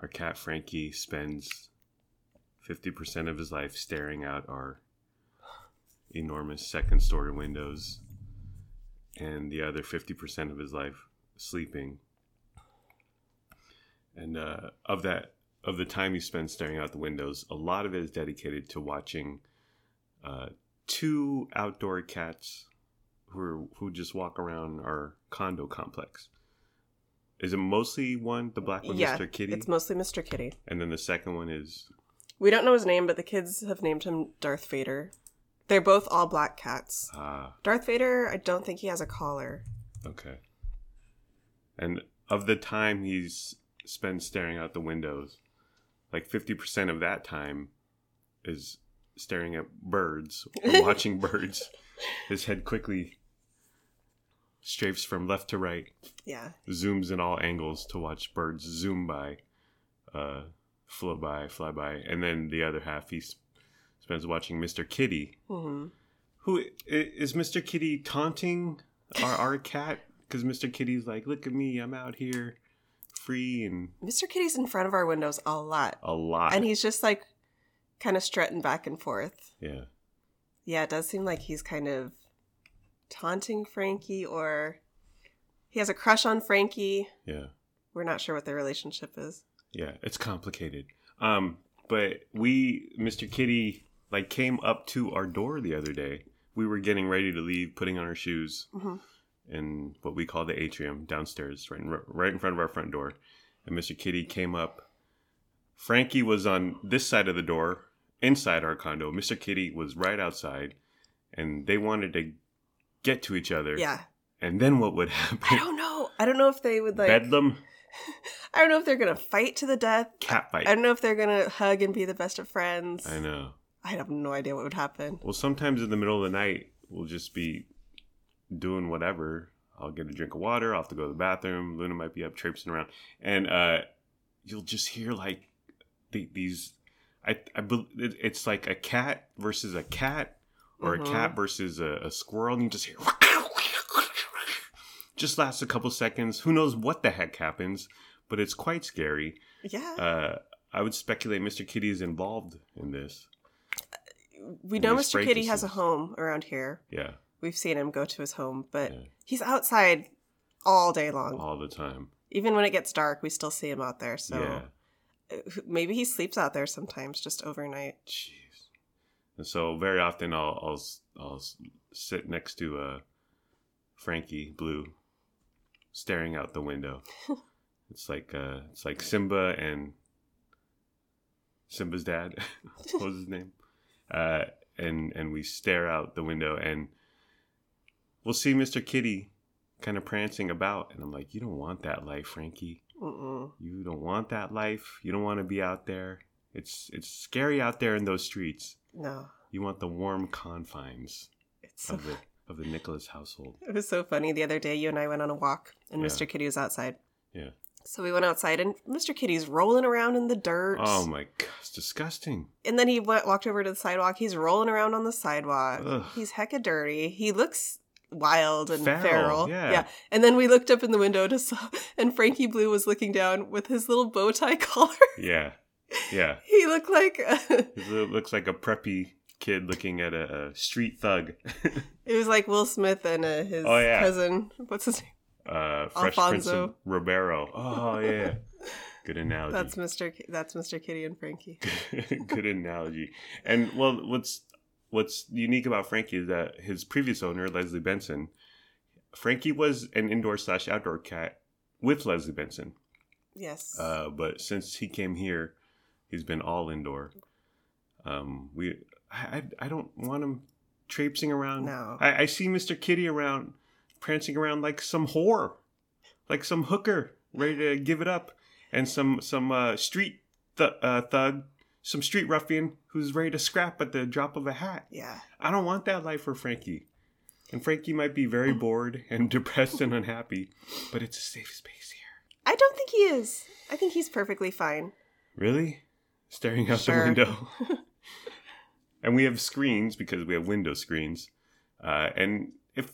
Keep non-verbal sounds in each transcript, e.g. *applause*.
Our cat Frankie spends 50% of his life staring out our enormous second story windows and the other 50% of his life sleeping. And uh, of that, of the time he spends staring out the windows, a lot of it is dedicated to watching uh, two outdoor cats who are, who just walk around our condo complex. Is it mostly one, the black one, yeah, Mr. Kitty? it's mostly Mr. Kitty. and then the second one is We don't know his name, but the kids have named him Darth Vader. They're both all black cats. ah Darth Vader, I don't think he has a collar. okay. And of the time he's spent staring out the windows, like fifty percent of that time is staring at birds or *laughs* watching birds. His head quickly strafes from left to right, Yeah. zooms in all angles to watch birds zoom by, uh, float by, fly by, and then the other half he s- spends watching Mr. Kitty, hmm who is Mr. Kitty taunting our, our cat? Because Mr. Kitty's like, look at me, I'm out here free and Mr. Kitty's in front of our windows a lot. a lot. And he's just like kind of strutting back and forth. yeah. Yeah, it does seem like he's kind of taunting Frankie or he has a crush on Frankie. Yeah. We're not sure what their relationship is. Yeah. It's complicated. Um, but we, Mr. Kitty, like came up to our door the other day. We were getting ready to leave, putting on our shoes Mhm. in what we call the atrium downstairs, right in, right in front of our front door. And Mr. Kitty came up. Frankie was on this side of the door, inside our condo. Mr. Kitty was right outside, and they wanted to get to each other. Yeah. And then what would happen? I don't know. I don't know if they would like Bedlam, *laughs* I don't know if they're going to fight to the death. cat fight. I don't know if they're going to hug and be the best of friends. I know. I have no idea what would happen. Well, sometimes in the middle of the night, we'll just be doing whatever. I'll get a drink of water. I'll have to go to the bathroom. Luna might be up traipsing around, and uh, you'll just hear like the, these. I, I it, it's like a cat versus a cat, or Mhm. a cat versus a, a squirrel, and you just hear. Just lasts a couple seconds. Who knows what the heck happens? But it's quite scary. Yeah. Uh, I would speculate Mr. Kitty is involved in this. we know Mr. Kitty has a home around here. Yeah, We've seen him go to his home, but Yeah. he's outside all day long. all the time. Even when it gets dark, we still see him out there. So Yeah. maybe he sleeps out there sometimes, just overnight. Jeez. And so very often I'll I'll I'll sit next to uh Frankie Blue, staring out the window. *laughs* it's like uh it's like Simba and Simba's dad. *laughs* what was his name? Uh, and and we stare out the window and we'll see Mr. Kitty kind of prancing about, and I'm like, you don't want that life, Frankie. Mm-mm. You don't want that life. You don't want to be out there. It's it's scary out there in those streets. No, You want the warm confines so, of the of the Nicholas household. *laughs* it was so funny. The other day, you and I went on a walk, and Yeah. Mr. Kitty was outside. Yeah. So we went outside, and Mr. Kitty's rolling around in the dirt. Oh my god, it's disgusting. And then he went, walked over to the sidewalk. He's rolling around on the sidewalk. Ugh. He's hecka dirty. He looks wild and Feral, feral. yeah. And then we looked up in the window to saw, *laughs* and Frankie Blue was looking down with his little bow tie *laughs* collar. Yeah, yeah. *laughs* he looked like It *laughs* looks like a preppy kid looking at a, a street thug. *laughs* it was like Will Smith and uh, his Oh, yeah. cousin. What's his name? uh, Fresh Prince of. Ribeiro. Oh yeah, good analogy. That's Mr. K- that's Mr. Kitty and Frankie. good analogy. And well, what's what's unique about Frankie is that his previous owner, Leslie Benson, Frankie was an indoor slash outdoor cat with Leslie Benson. Yes. Uh, but since he came here, he's been all indoor. Um, we, I, I, don't want him traipsing around. No. I, I see Mr. Kitty around, prancing around like some whore, like some hooker ready to give it up, and some some uh, street th- uh, thug, some street ruffian who's ready to scrap at the drop of a hat. yeah. I don't want that life for Frankie. And Frankie might be very bored and *laughs* depressed and unhappy, but it's a safe space here. I don't think he is. I think he's perfectly fine. Really? Staring out Sure. the window. *laughs* *laughs* and we have screens because we have window screens. Uh, and if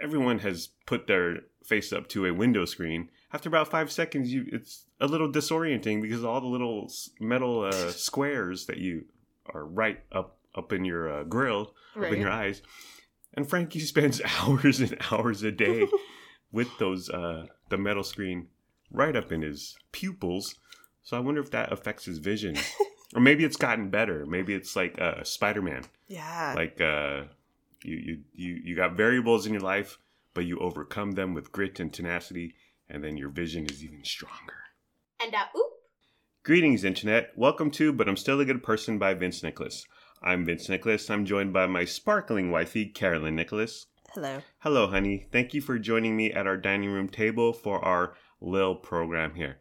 everyone has put their face up to a window screen, after about five seconds, you it's a little disorienting because all the little metal uh, *laughs* squares that you are right up up in your uh, grill, up in your eyes. And Frankie spends hours and hours a day with those uh, the metal screen right up in his pupils. So I wonder if that affects his vision, or maybe it's gotten better. Maybe it's like uh, Spider Man Yeah. like uh you, you you you got variables in your life but you overcome them with grit and tenacity and then your vision is even stronger. And uh, oop. greetings internet. Welcome to but i'm still a good person by vince nicholas. I'm vince nicholas. I'm joined by my sparkling wifey carolyn nicholas. Hello. hello honey. Thank you for joining me at our dining room table for our lil program here.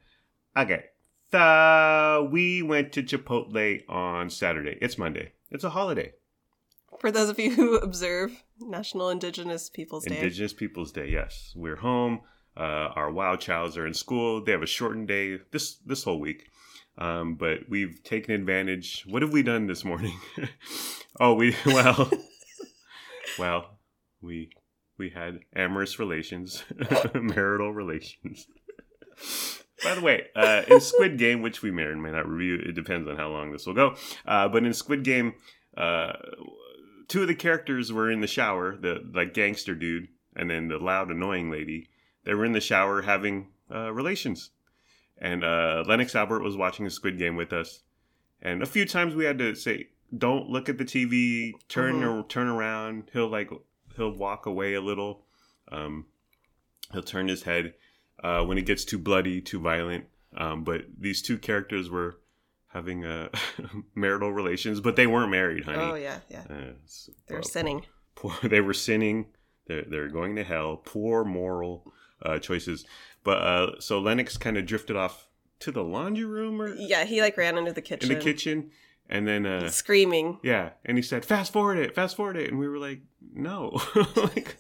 Okay we went to chipotle on saturday it's monday it's a holiday For those of you who *laughs* observe National Indigenous Peoples Day. Indigenous Peoples Day. Yes, we're home. Uh, our wild childs are in school. They have a shortened day this this whole week, um, but we've taken advantage. What have we done this morning? *laughs* oh, we *laughs* well, well, we we had amorous relations, marital relations. By the way, uh, in Squid Game, which we may or may not review, it depends on how long this will go. Uh, but in Squid Game, uh, two of the characters were in the shower, the like gangster dude, and then the loud, annoying lady. They were in the shower having uh, relations, and uh, Lennox Albert was watching the Squid Game with us. And a few times we had to say, "Don't look at the TV. Turn Mhm. or turn around." He'll like he'll walk away a little. Um, he'll turn his head uh, when it gets too bloody, too violent. Um, but these two characters were having uh, *laughs* marital relations, but they weren't married, honey. Oh yeah, yeah. Uh, s- They're uh, sinning. poor, *laughs* they were sinning. They're, they're going to hell. Poor moral uh, choices. But uh, so Lennox kind of drifted off to the laundry room or Yeah, he like ran into the in kitchen. the kitchen, and then uh, Screaming. yeah, and he said, "Fast forward it, fast forward it," and we were like, "No," *laughs* like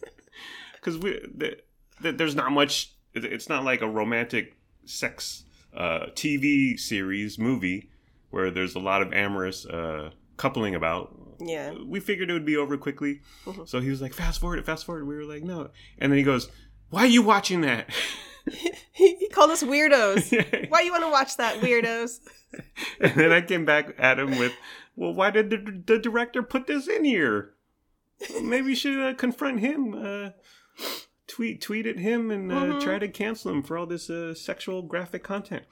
because we th- th- there's not much. It- It's not like a romantic sex uh, TV series movie where there's a lot of amorous uh, coupling about. Yeah. We figured it would be over quickly, Mhm. so he was like, "Fast forward it, fast forward." We were like, "No," and then he goes, "Why are you watching that?" *laughs* he, he called us weirdos. *laughs* Why you want to watch that, weirdos? *laughs* And then I came back at him with, "Well, why did the, the director put this in here? Maybe you should uh, confront him, uh, tweet tweet at him, and uh, Mhm. try to cancel him for all this uh, sexual graphic content."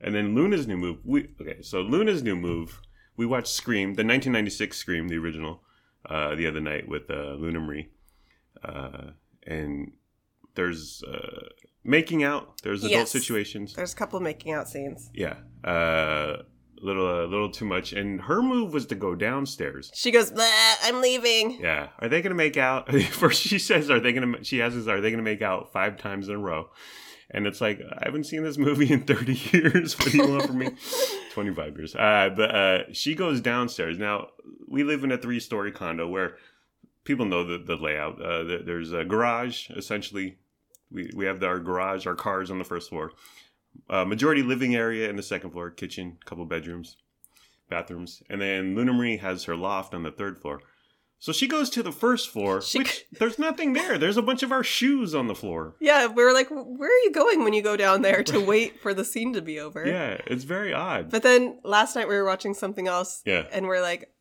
And then Luna's new move. We okay, so Luna's new move. We watched Scream, the 1996 Scream, the original, uh, the other night with uh, Luna Marie, uh, and there's uh, making out. There's adult Yes. situations. There's a couple making out scenes. Yeah, uh, little a little too much. And her move was to go downstairs. She goes, I'm leaving. Yeah, are they gonna make out? *laughs* First, she says, "Are they gonna?" She asks, "Are they gonna make out five times in a row?" And it's like I haven't seen this movie in *laughs* thirty years. What do you want from me? *laughs* Twenty five years. Uh, but uh, she goes downstairs. Now we live in a three story condo where people know the, the layout. Uh, there's a garage essentially. We we have our garage, our cars on the first floor. Uh, majority living area in the second floor, kitchen, couple bedrooms, bathrooms, and then Luna Marie has her loft on the third floor. So she goes to the first floor, She- which there's nothing there. There's a bunch of our shoes on the floor. Yeah, we were like, where are you going when you go down there to *laughs* wait for the scene to be over? Yeah, it's very odd. But then last night we were watching something else. Yeah. And we're like,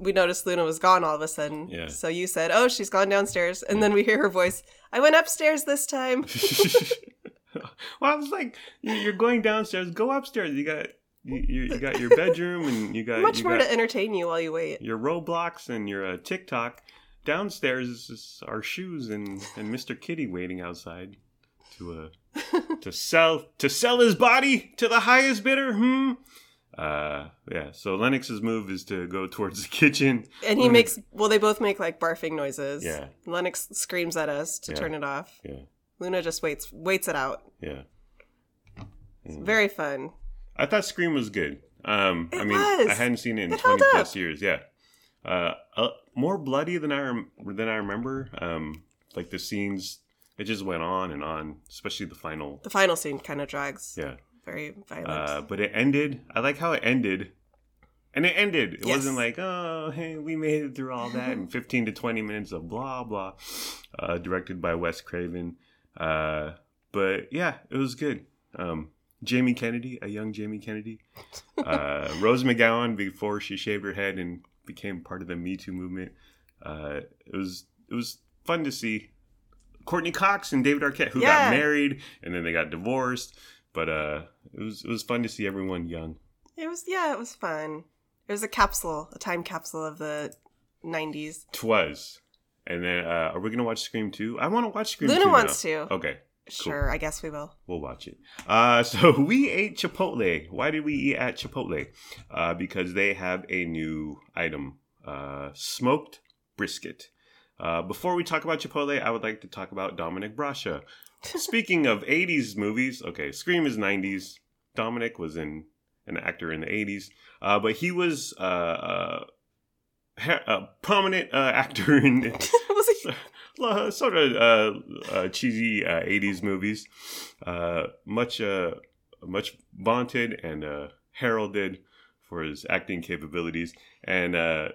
we noticed Luna was gone all of a sudden. Yeah. So you said, oh, she's gone downstairs. And then we hear her voice, I went upstairs this time. *laughs* *laughs* *laughs* well, I was like, you- you're going downstairs. Go upstairs. You got you, you got your bedroom and you got Much you more got to entertain you while you wait. your Roblox and your uh, TikTok. Downstairs is our shoes and and Mr. Kitty waiting outside to uh *laughs* to sell to sell his body to the highest bidder. Hmm. Uh yeah. So Lennox's move is to go towards the kitchen. And he Luna- makes, well, they both make like barfing noises. Yeah. Lennox screams at us to Yeah. turn it off. Yeah. Luna just waits, waits it out. Yeah. It's very fun. I thought Scream was good. Um, I mean, was. I hadn't seen it in It twenty plus years. Yeah, uh, uh, more bloody than I rem- than I remember. Um, like the scenes, it just went on and on, especially the final. The final scene kind of drags. Yeah, Very violent. uh, but it ended. I like how it ended, and it ended. It Yes. wasn't like, oh, hey, we made it through all that in *laughs* fifteen to twenty minutes of blah blah. Uh, directed by Wes Craven. Uh, but yeah, it was good. Um, Jamie Kennedy, a young Jamie Kennedy, uh, *laughs* Rose McGowan before she shaved her head and became part of the Me Too movement. Uh, it was it was fun to see Courteney Cox and David Arquette who Yeah. got married and then they got divorced. But uh, it was it was fun to see everyone young. It was yeah, it was fun. It was a capsule, a time capsule of the '90s. Twas. And then, uh, are we gonna watch Scream two? I want to watch Scream. Luna 2 wants now. to. Okay, Sure, I guess we will. we'll watch it. Uh, *laughs* so we ate Chipotle. Why did we eat at Chipotle? Uh, because they have a new item, uh, smoked brisket. Uh, before we talk about Chipotle, I would like to talk about Dominic Brasha. *laughs* Speaking of 80s movies, okay, Scream is 90s. Dominic was in an actor in the 80s, uh, but he was uh, uh, a prominent uh, actor in *laughs* uh, *laughs* sort of uh, uh, cheesy uh, 80s movies. Uh, much uh, much vaunted and uh, heralded for his acting capabilities. And uh,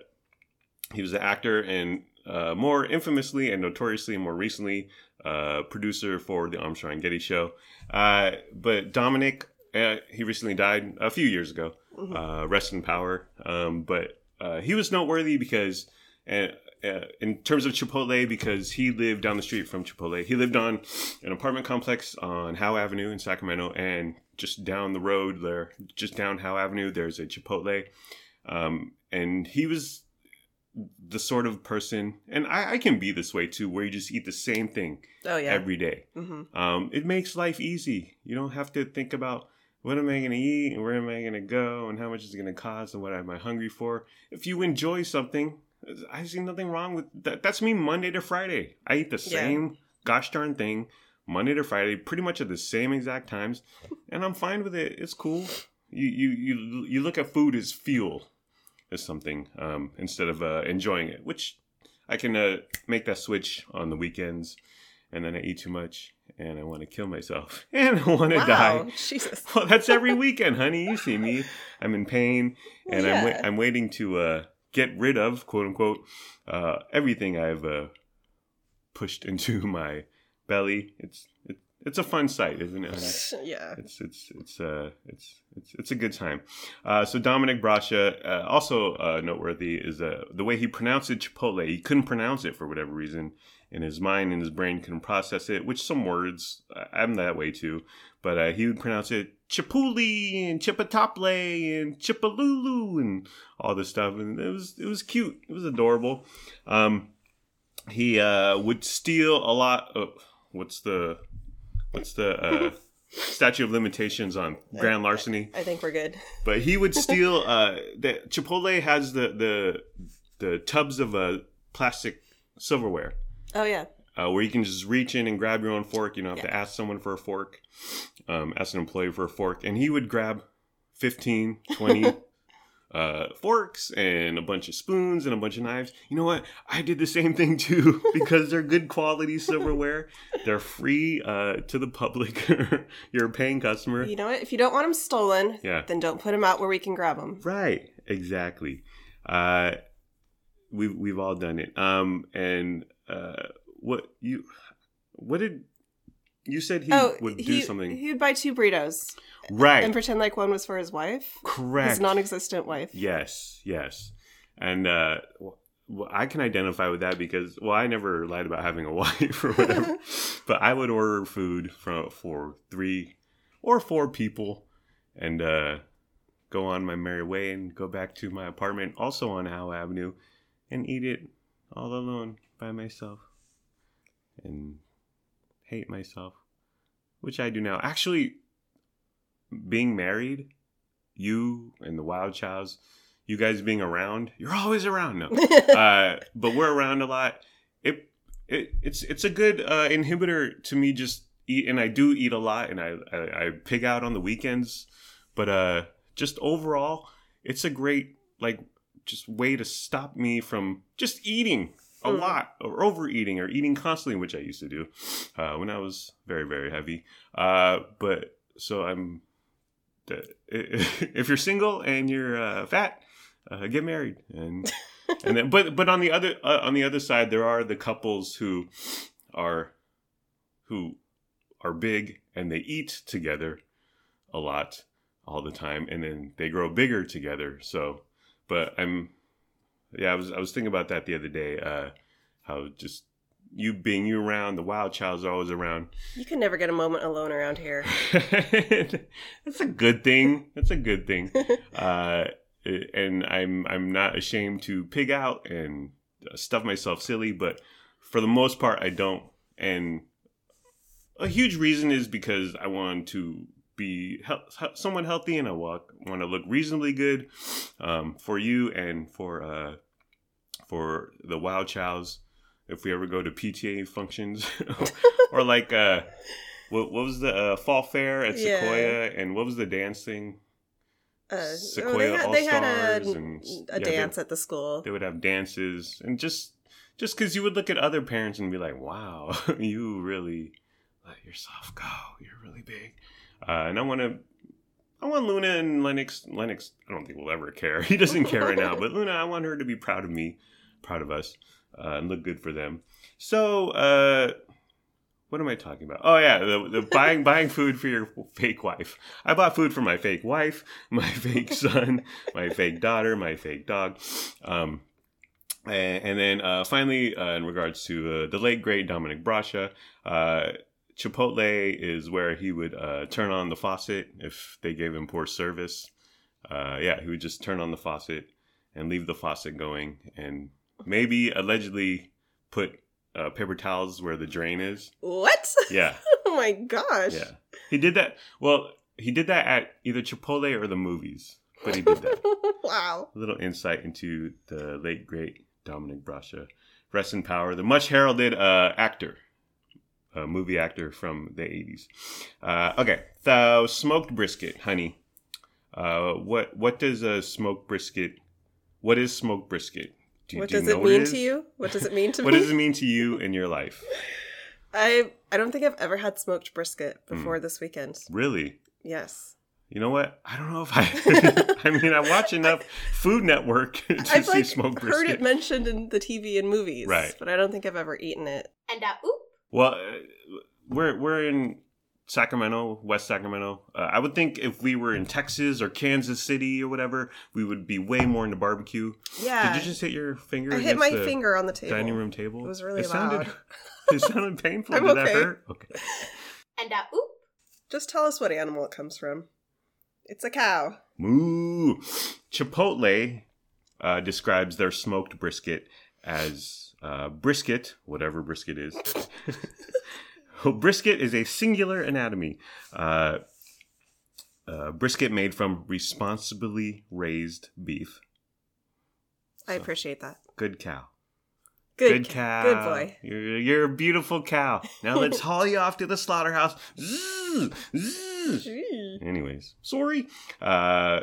he was an actor and uh, more infamously and notoriously more recently uh, producer for the Armstrong and Getty Show. Uh, but Dominic, uh, he recently died a few years ago. Mhm. Uh, rest in power. Um, but uh, he was noteworthy because, uh, uh, in terms of Chipotle, because he lived down the street from Chipotle. He lived on an apartment complex on Howe Avenue in Sacramento, and just down the road there, just down Howe Avenue, there's a Chipotle. Um, and he was the sort of person, and I, I can be this way too, where you just eat the same thing Oh yeah. every day. hmm Um, it makes life easy. You don't have to think about what am I going to eat and where am I going to go and how much is it going to cost and what am I hungry for. If you enjoy something, I see nothing wrong with that. That's me Monday to Friday. I eat the Yeah. same gosh darn thing Monday to Friday, pretty much at the same exact times, and I'm fine with it. It's cool. You you you you look at food as fuel, as something um, instead of uh, enjoying it, which I can uh, make that switch on the weekends, and then I eat too much and I want to kill myself *laughs* and I want to Wow, die. Jesus. *laughs* Well, that's every weekend, honey. You see me. I'm in pain, and I'm wa- I'm waiting to uh, get rid of quote unquote uh, everything I've uh, pushed into *laughs* my belly. It's it, it's a fun sight, isn't it? yeah. It's it's it's uh it's it's it's a good time. Uh, so Dominic Brasha, uh, also uh, noteworthy, is uh, the way he pronounced it Chipotle. He couldn't pronounce it for whatever reason, and his mind and his brain couldn't process it. Which some words I'm that way too, but uh, he would pronounce it Chipotle and Chipatople and Chipalulu and all this stuff, and it was it was cute. It was adorable. Um, he uh, would steal a lot. Of, what's the what's the uh, *laughs* statute of limitations on grand larceny? I think we're good. But he would *laughs* steal. Uh, the Chipotle has the the the tubs of uh, plastic silverware. Oh yeah. Uh, where you can just reach in and grab your own fork. You don't have to ask someone for a fork, um, ask an employee for a fork. And he would grab 15, 20 *laughs* uh, forks and a bunch of spoons and a bunch of knives. You know what? I did the same thing too *laughs* because they're good quality silverware. They're free uh, to the public. *laughs* You're a paying customer. You know what? If you don't want them stolen, Yeah. then don't put them out where we can grab them. Right. Exactly. Uh, we've we've all done it. Um, and uh, what you what did you said he oh, would do he, something He would buy two burritos right? and pretend like one was for his wife, correct. his non-existent wife. Yes, yes. And uh, well, I can identify with that because, well, I never lied about having a *laughs* wife or whatever. *laughs* but I would order food from for three or four people and uh, go on my merry way and go back to my apartment, also on Howe Avenue, and eat it all alone by myself and hate myself, which I do now. Actually, being married, you and the Wild Childs, you guys being around, you're always around. No, *laughs* uh, but we're around a lot. It, it it's it's a good uh, inhibitor to me. Just eat, and I do eat a lot, and I, I I pig out on the weekends. But uh, just overall, it's a great like just way to stop me from just eating a Mm. lot or overeating or eating constantly, which I used to do uh, when I was very very heavy. Uh, but so I'm *laughs* if you're single and you're uh, fat, uh, get married and and then but but on the other uh, on the other side there are the couples who are who are big and they eat together a lot all the time and then they grow bigger together. So, but I'm yeah, I was I was thinking about that the other day uh how just you being you around, the wild child's always around. You can never get a moment alone around here. *laughs* That's a good thing. That's a good thing. *laughs* Uh, and I'm I'm not ashamed to pig out and stuff myself silly, but for the most part, I don't. And a huge reason is because I want to be he- somewhat healthy and I want want to look reasonably good um, for you and for uh, for the wild chows if we ever go to PTA functions *laughs* *laughs* or like uh what, what was the uh, fall fair at Yeah. Sequoia and what was the dancing? Uh, Sequoia oh, they had, they had All-Stars a, and- a yeah, they- dance at the school. They would have dances and just just because you would look at other parents and be like, "Wow, *laughs* you really let yourself go. You're really big." Uh, and I want to. I want Luna and Lennox. Lennox, I don't think will ever care. He doesn't care right now. But Luna, I want her to be proud of me, proud of us, uh, and look good for them. So, uh, what am I talking about? Oh yeah, the, the buying *laughs* buying food for your fake wife. I bought food for my fake wife, *laughs* my fake son, my fake daughter, my fake dog. Um, and, and then uh, finally, uh, in regards to uh, the late great Dominic Brasha, uh, Chipotle is where he would uh, turn on the faucet if they gave him poor service. Uh, yeah, he would just turn on the faucet and leave the faucet going, and maybe allegedly put uh, paper towels where the drain is. What? Yeah, *laughs* Oh my gosh. yeah. He did that. Well, he did that at either Chipotle or the movies, but he did that. *laughs* wow. A little insight into the late great Dominic Brasha. Rest in power, the much heralded uh, actor, uh, movie actor from the 80s. Uh, okay, so smoked brisket, honey. Uh, what what does a smoked brisket? What is smoked brisket? Do, what do you does it mean is? to you? What does it mean to *laughs* What me? does it mean to you in your life? I I don't think I've ever had smoked brisket Hmm. before this weekend. Really? Yes. You know what? I don't know if I. *laughs* *laughs* I mean, I watch enough Food Network to I've see like smoked heard it mentioned in the TV and movies, Right. But I don't think I've ever eaten it. And uh, oop. Well, uh, we're we're in Sacramento, West Sacramento. Uh, I would think if we were in Texas or Kansas City or whatever, we would be way more into barbecue. Yeah. Did you just hit your finger? I hit my the finger on the table. dining room table. It was really it sounded, loud. *laughs* it sounded painful. *laughs* I'm Did that okay. hurt? Okay. *laughs* And uh, oop. Just tell us what animal it comes from. It's a cow. Moo. Chipotle uh, describes their smoked brisket as uh, brisket, whatever brisket is. Brisket is a singular anatomy. Uh, uh, brisket made from responsibly raised beef. I So, appreciate that. Good cow. Good, cow. Good boy. You're, you're a beautiful cow. Now let's *laughs* haul you off to the slaughterhouse. Zzz, zzz. Anyways, sorry. Uh,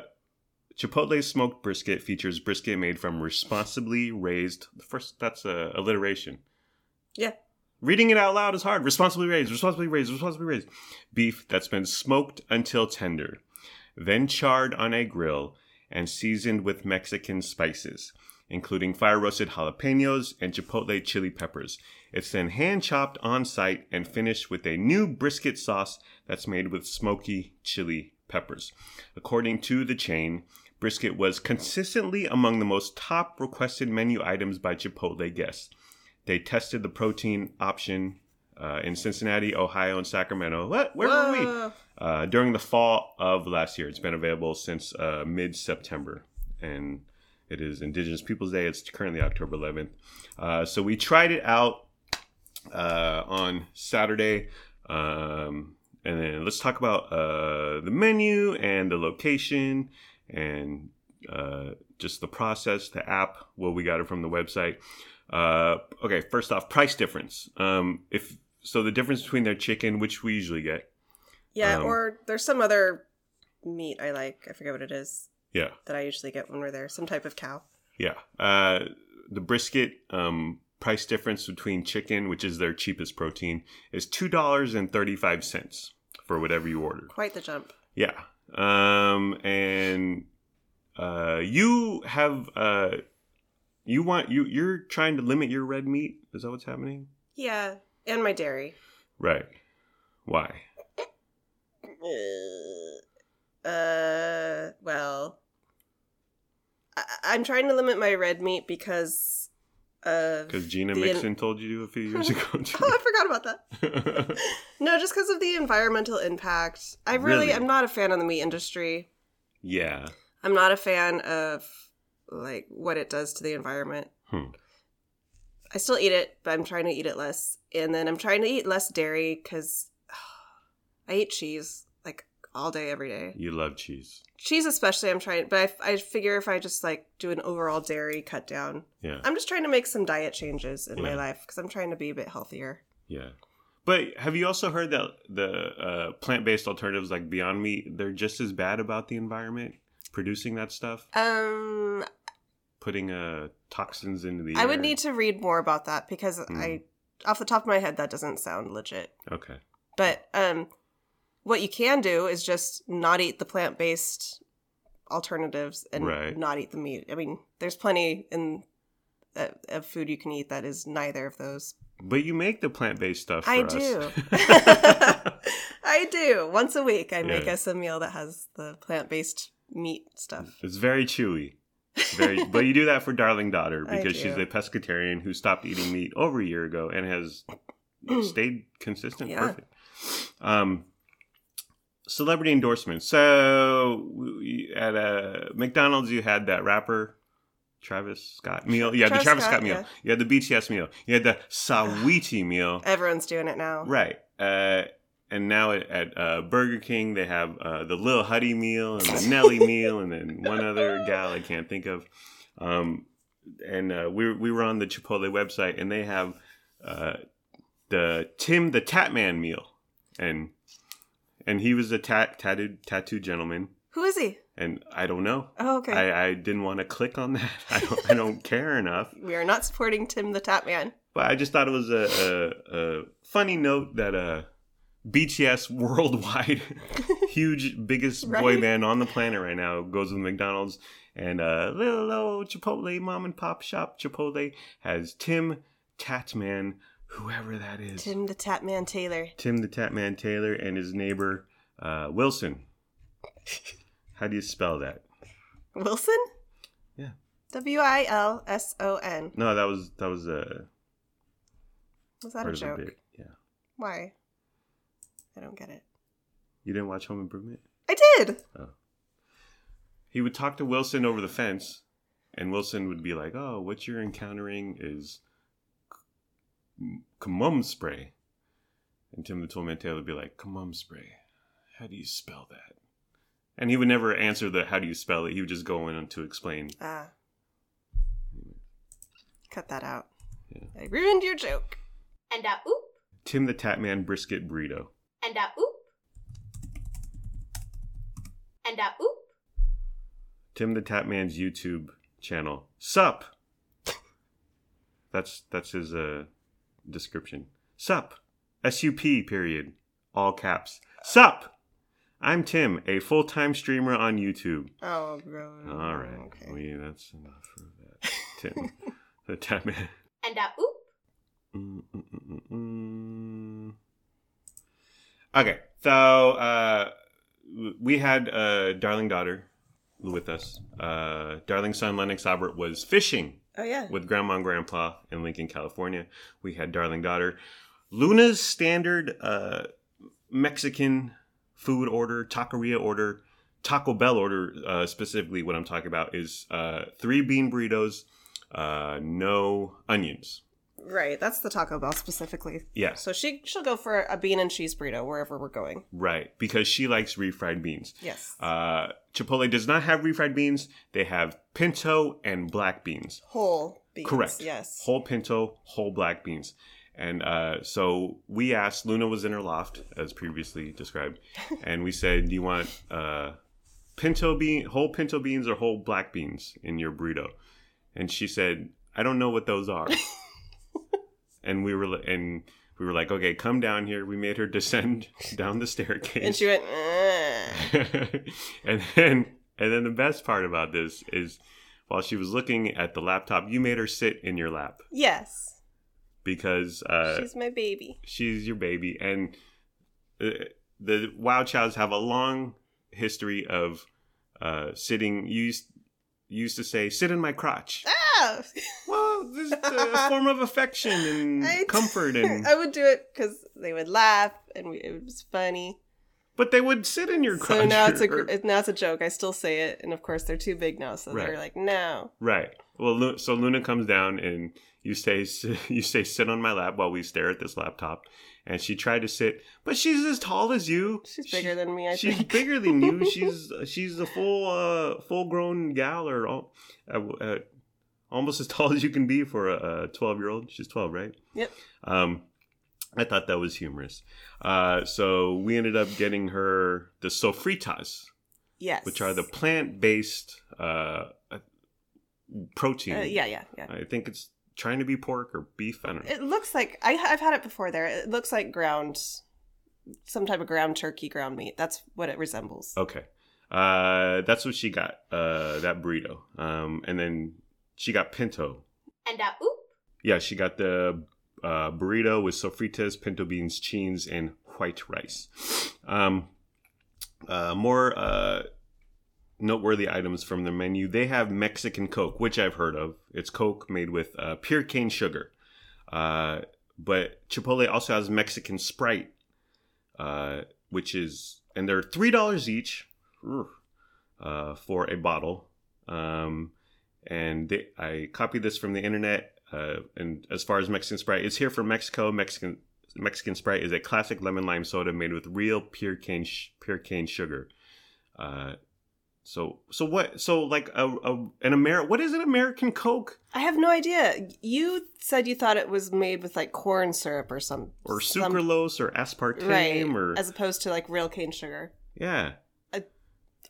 Chipotle smoked brisket features brisket made from responsibly raised. First, that's a alliteration. Yeah. Reading it out loud is hard. Responsibly raised, responsibly raised, responsibly raised. Beef that's been smoked until tender, then charred on a grill and seasoned with Mexican spices, including fire roasted jalapenos and chipotle chili peppers. It's then hand chopped on site and finished with a new brisket sauce that's made with smoky chili peppers. According to the chain, brisket was consistently among the most top requested menu items by Chipotle guests. They tested the protein option uh, in Cincinnati, Ohio, and Sacramento. What? Where were we? Uh, during the fall of last year. It's been available since uh, mid September, and it is Indigenous Peoples Day. It's currently October 11th. Uh, so we tried it out uh, on Saturday. Um, and then let's talk about uh, the menu and the location and uh, just the process, the app, well, we got it from the website. Uh, okay, first off, price difference. Um, if so, the difference between their chicken, which we usually get, Yeah, Um, or there's some other meat I like. I forget what it is yeah, that I usually get when we're there. Some type of cow. Yeah. Uh, the brisket um, price difference between chicken, which is their cheapest protein, is two dollars and thirty five cents for whatever you order. Quite the jump. Yeah. Um, and uh, you have uh, you want you you're trying to limit your red meat. Is that what's happening? Yeah, and my dairy. Right. Why? Uh, well, I- I'm trying to limit my red meat because of. Because Gina Mixon told you to a few years *laughs* ago. Oh, I forgot about that. *laughs* No, just because of the environmental impact. I really, Really? I'm not a fan of the meat industry. yeah. I'm not a fan of like what it does to the environment. Hmm. I still eat it, but I'm trying to eat it less. And then I'm trying to eat less dairy because *sighs* I eat cheese like all day, every day. You love cheese. Cheese, especially, I'm trying. But I, I figure if I just like do an overall dairy cut down, Yeah. I'm just trying to make some diet changes in my life because I'm trying to be a bit healthier. Yeah. But have you also heard that the uh, plant based alternatives like Beyond Meat, they're just as bad about the environment producing that stuff, Um, putting uh, toxins into the I would need to read more about that because Hmm. I, off the top of my head, that doesn't sound legit. Okay. But um, what you can do is just not eat the plant based alternatives and Right. not eat the meat. I mean, there's plenty in uh, of food you can eat that is neither of those. But you make the plant based stuff. I us. do. *laughs* *laughs* I do. Once a week, I make us a meal that has the plant based meat stuff. it's very chewy. Very, *laughs* but you do that for Darling Daughter because she's a pescatarian who stopped eating meat over a year ago and has *clears throat* stayed consistent. Yeah. Perfect. Um, celebrity endorsements. So we, at uh, McDonald's, you had that rapper Travis Scott meal. Yeah, the Travis Travis Scott, Scott, meal. yeah. You had the BTS meal. You had the Saweetie meal. Everyone's doing it now. Right. Uh, and now at, at uh, Burger King, they have uh, the Lil Huddy meal and the Nelly *laughs* meal, and then one other gal I can't think of. Um, and uh, we we were on the Chipotle website, and they have uh, the Tim the Tatman meal, and and he was a tat tattooed tattooed gentleman, Who is he? and I don't know. Oh, okay. I, I didn't want to click on that. *laughs* I don't, I don't care enough. we are not supporting Tim the Tatman. But I just thought it was a, a, a funny note that uh, BTS worldwide, *laughs* huge, biggest boy band on the planet right now, goes with McDonald's. And uh, little old Chipotle mom and pop shop Chipotle has Tim Tatman, whoever that is. Tim the Tatman Taylor. Tim the Tatman Taylor and his neighbor uh, Wilson. *laughs* How do you spell that? Wilson? Yeah. W I L S O N. No, that was that was a Was that a joke? bit. Yeah, Why? I don't get it. you didn't watch Home Improvement. I did. he would talk to Wilson over the fence, and Wilson would be like, "Oh, what you're encountering is kumum spray," and Tim the Toolman Taylor would be like, "Kumum spray, how do you spell that?" And he would never answer the "How do you spell it?" He would just go in to explain. Ah. Cut that out. Yeah. I ruined your joke. and a oop, Tim the Tatman brisket burrito. And a oop, and a oop, Tim the Tatman's YouTube channel. Sup. That's that's his uh description. Sup. S U P period. All caps. Sup. I'm Tim, a full-time streamer on YouTube. Oh, bro. All right. Okay. We, that's enough of that. Tim *laughs* the Tatman. and a oop, Mm, mm, mm, mm, mm. Okay, so uh, we had uh, darling daughter with us. Uh, darling son Lennox Albert was fishing Oh, yeah. with grandma and grandpa in Lincoln, California. We had darling daughter. Luna's standard uh, Mexican food order, taqueria order, Taco Bell order uh, specifically. What I'm talking about is uh, three bean burritos, uh, no onions. Right. That's the Taco Bell specifically. Yeah. So she, she'll go for a bean and cheese burrito wherever we're going. Right, because she likes refried beans. Yes. Uh, Chipotle does not have refried beans. They have pinto and black beans. Whole beans. Correct. Yes. Whole pinto, whole black beans. And uh, so we asked, Luna was in her loft, as previously described, *laughs* and we said, Do you want uh, pinto bean, whole pinto beans or whole black beans in your burrito? And she said, I don't know what those are. *laughs* and we were and we were like, okay, come down here. We made her descend *laughs* down the staircase. And she went, *laughs* and then and then the best part about this is while she was looking at the laptop, you made her sit in your lap yes. because uh, She's my baby. she's your baby and uh, the Wow Chows have a long history of uh, sitting. You used, you used to say, "Sit in my crotch." Well, this is a form of affection and *laughs* I- comfort, and *laughs* I would do it because they would laugh and we, it was funny. but they would sit in your crotch. So now it's a or- now it's a joke. I still say it, and of course they're too big now, so Right. they're like, no. Right. Well, so Luna comes down and you say *laughs* you say sit on my lap while we stare at this laptop, and she tried to sit, but she's as tall as you. She's She- bigger than me. I she's think bigger than you. She's she's a full uh, full grown gal or uh, uh, almost *laughs* as tall as you can be for a twelve year old. She's twelve, right? Yep. Um, I thought that was humorous. Uh, so we ended up getting her the sofritas, yes. which are the plant based uh, uh, protein. Uh, yeah, yeah, yeah. I think it's trying to be pork or beef. I don't know. It looks like I, I've had it before. There, it looks like ground, some type of ground turkey, ground meat. That's what it resembles. Okay. Uh, that's what she got. Uh, that burrito. Um, and then she got pinto. and a oop, Yeah, she got the uh, burrito with sofritas, pinto beans, cheese, and white rice. Um, uh, more uh, noteworthy items from the menu. They have Mexican Coke, which I've heard of. It's Coke made with uh, pure cane sugar. Uh, but Chipotle also has Mexican Sprite, uh, which is, and they're three dollars each uh, for a bottle. Um, and they, I copied this from the internet. Uh, and as far as Mexican Sprite, it's here from Mexico. Mexican Mexican Sprite is a classic lemon lime soda made with real pure cane sh- pure cane sugar. Uh, so so what? So like a, a an Amer what is an American Coke I have no idea. You said you thought it was made with like corn syrup or some or some- sucralose or aspartame right? or As opposed to like real cane sugar. yeah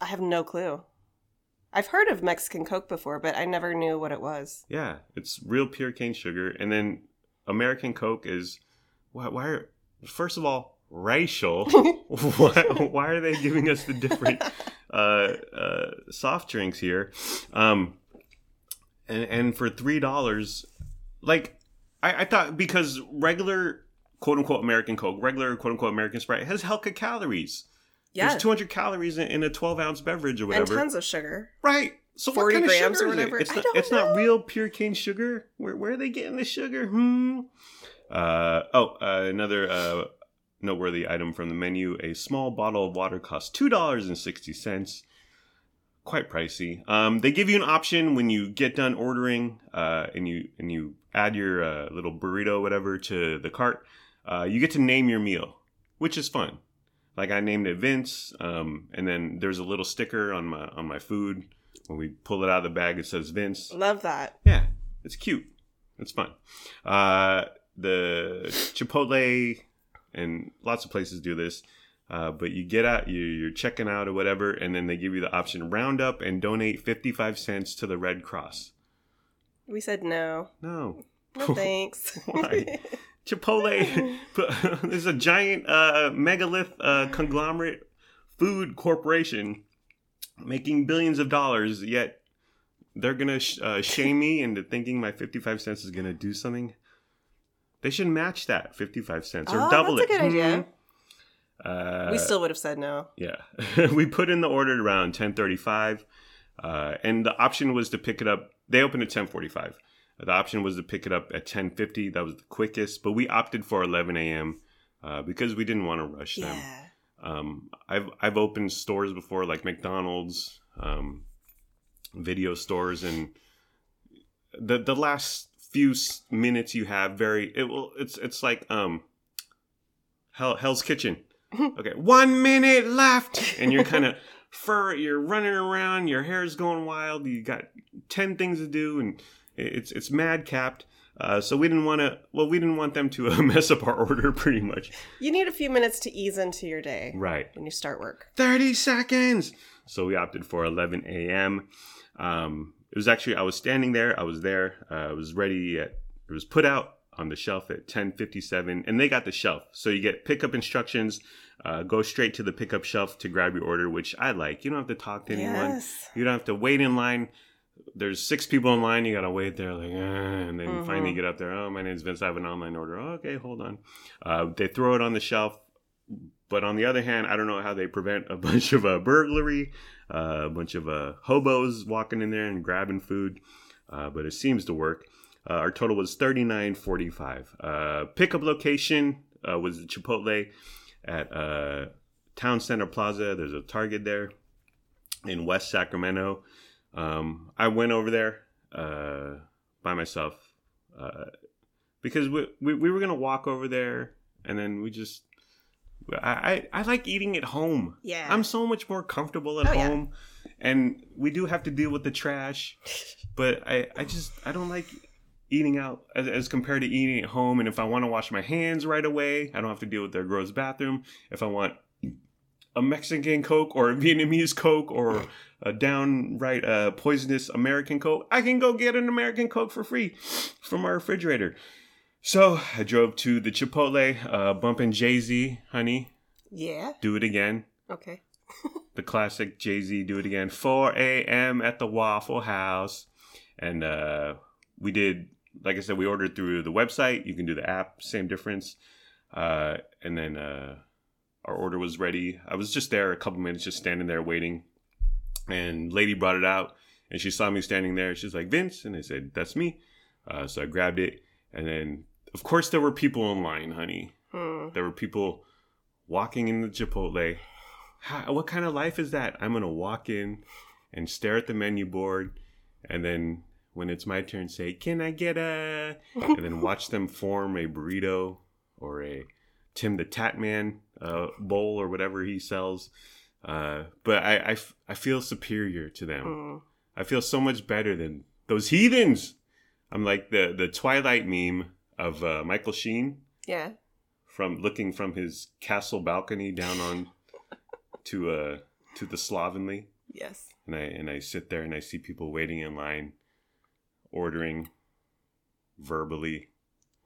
I have no clue. I've heard of Mexican Coke before, but I never knew what it was. yeah it's real pure cane sugar. And then American Coke is why why are first of all racial. *laughs* why, why are they giving us the different uh, uh, soft drinks here? Um, and, and for three dollars, like I, I thought, because regular quote unquote American Coke, regular quote unquote American Sprite has hell of calories. Yeah, There's 200 calories in, in a 12 ounce beverage or whatever. and tons of sugar. right. So 40 what kind of grams sugar or is it? whatever? It's not, it's not real pure cane sugar. Where where are they getting the sugar? Hmm. Uh, oh, uh, another uh, noteworthy item from the menu: a small bottle of water costs two dollars and sixty cents. Quite pricey. Um, they give you an option when you get done ordering, uh, and you and you add your uh, little burrito, whatever, to the cart. Uh, you get to name your meal, which is fun. Like I named it Vince, um, and then there's a little sticker on my on my food. When we pull it out of the bag, it says Vince. Love that. Yeah, it's cute. It's fun. Uh, the Chipotle and lots of places do this. Uh, but you get out, you, you're checking out or whatever, and then they give you the option round up and donate 55 cents to the Red Cross. We said no. No. No *laughs* thanks. Why? *laughs* Chipotle, *laughs* *laughs* there's a giant uh, megalith uh, conglomerate food corporation making billions of dollars, yet they're gonna sh- uh, shame me into thinking my 55 cents is gonna do something. They should match that 55 cents or Oh, double that's it. a good idea. Mhm. Uh, we still would have said no. yeah, *laughs* we put in the order around ten thirty-five, uh, and the option was to pick it up. They opened at ten forty-five. The option was to pick it up at ten fifty. That was the quickest, but we opted for eleven a.m. Uh, because we didn't want to rush them. Um, I've I've opened stores before, like McDonald's, um, video stores, and the the last few minutes you have very it will it's it's like um Hell Hell's Kitchen. *laughs* Okay, one minute left, and you're kind of fur. You're running around. Your hair's going wild. You got ten things to do, and it's it's mad capped. Uh, so we didn't want to. Well, we didn't want them to uh, *laughs* mess up our order, pretty much. You need a few minutes to ease into your day Right. when you start work. 30 seconds. So we opted for 11 a.m. Um, it was actually, I was standing there. I was there. Uh, I was ready. At, it was put out on the shelf at 10:57, and they got the shelf. So you get pickup instructions. Uh, go straight to the pickup shelf to grab your order, which I like. You don't have to talk to anyone. Yes. You don't have to wait in line. There's six people in line. You gotta wait there, like, uh, and then Mhm. finally get up there. Oh, my name's Vince. I have an online order. Oh, okay, hold on. Uh, they throw it on the shelf. but on the other hand, I don't know how they prevent a *laughs* bunch of uh, burglary, uh, a bunch of uh, hobos walking in there and grabbing food. Uh, but it seems to work. Uh, our total was thirty nine forty five. Uh, pickup location uh, was the Chipotle at uh, Town Center Plaza. There's a Target there in West Sacramento. Um, I went over there uh, by myself uh, because we, we we were gonna walk over there, and then we just I I, I like eating at home. Yeah. I'm so much more comfortable at Oh, yeah. home, and we do have to deal with the trash, *laughs* but I I just I don't like eating out as, as compared to eating at home. And if I want to wash my hands right away, I don't have to deal with their gross bathroom. If I want a Mexican Coke or a Vietnamese Coke or a downright uh, poisonous American Coke, I can go get an American Coke for free from our refrigerator. So I drove to the Chipotle, uh, bumping Jay Z, honey, Yeah. do it again. Okay. *laughs* The classic Jay Z, do it again. 4 a.m. at the Waffle House. And uh, we did, like I said, we ordered through the website. You can do the app, same difference. Uh, and then uh, our order was ready. I was just there a couple minutes, just standing there waiting. And lady brought it out, and she saw me standing there. She's like, Vince. And I said, That's me. Uh, so I grabbed it. And then, of course, there were people in line, honey. Hmm. There were people walking in the Chipotle. How, what kind of life is that? I'm gonna walk in and stare at the menu board, and then when it's my turn, say, "Can I get a?" and then *laughs* watch them form a burrito or a Tim the Tatman uh, bowl or whatever he sells. Uh, but I, I f- I feel superior to them. Hmm. I feel so much better than those heathens. I'm like the the Twilight meme of uh, Michael Sheen Yeah. from looking from his castle balcony down on *laughs* to uh to the slovenly Yes. and i and i sit there and i see people waiting in line ordering verbally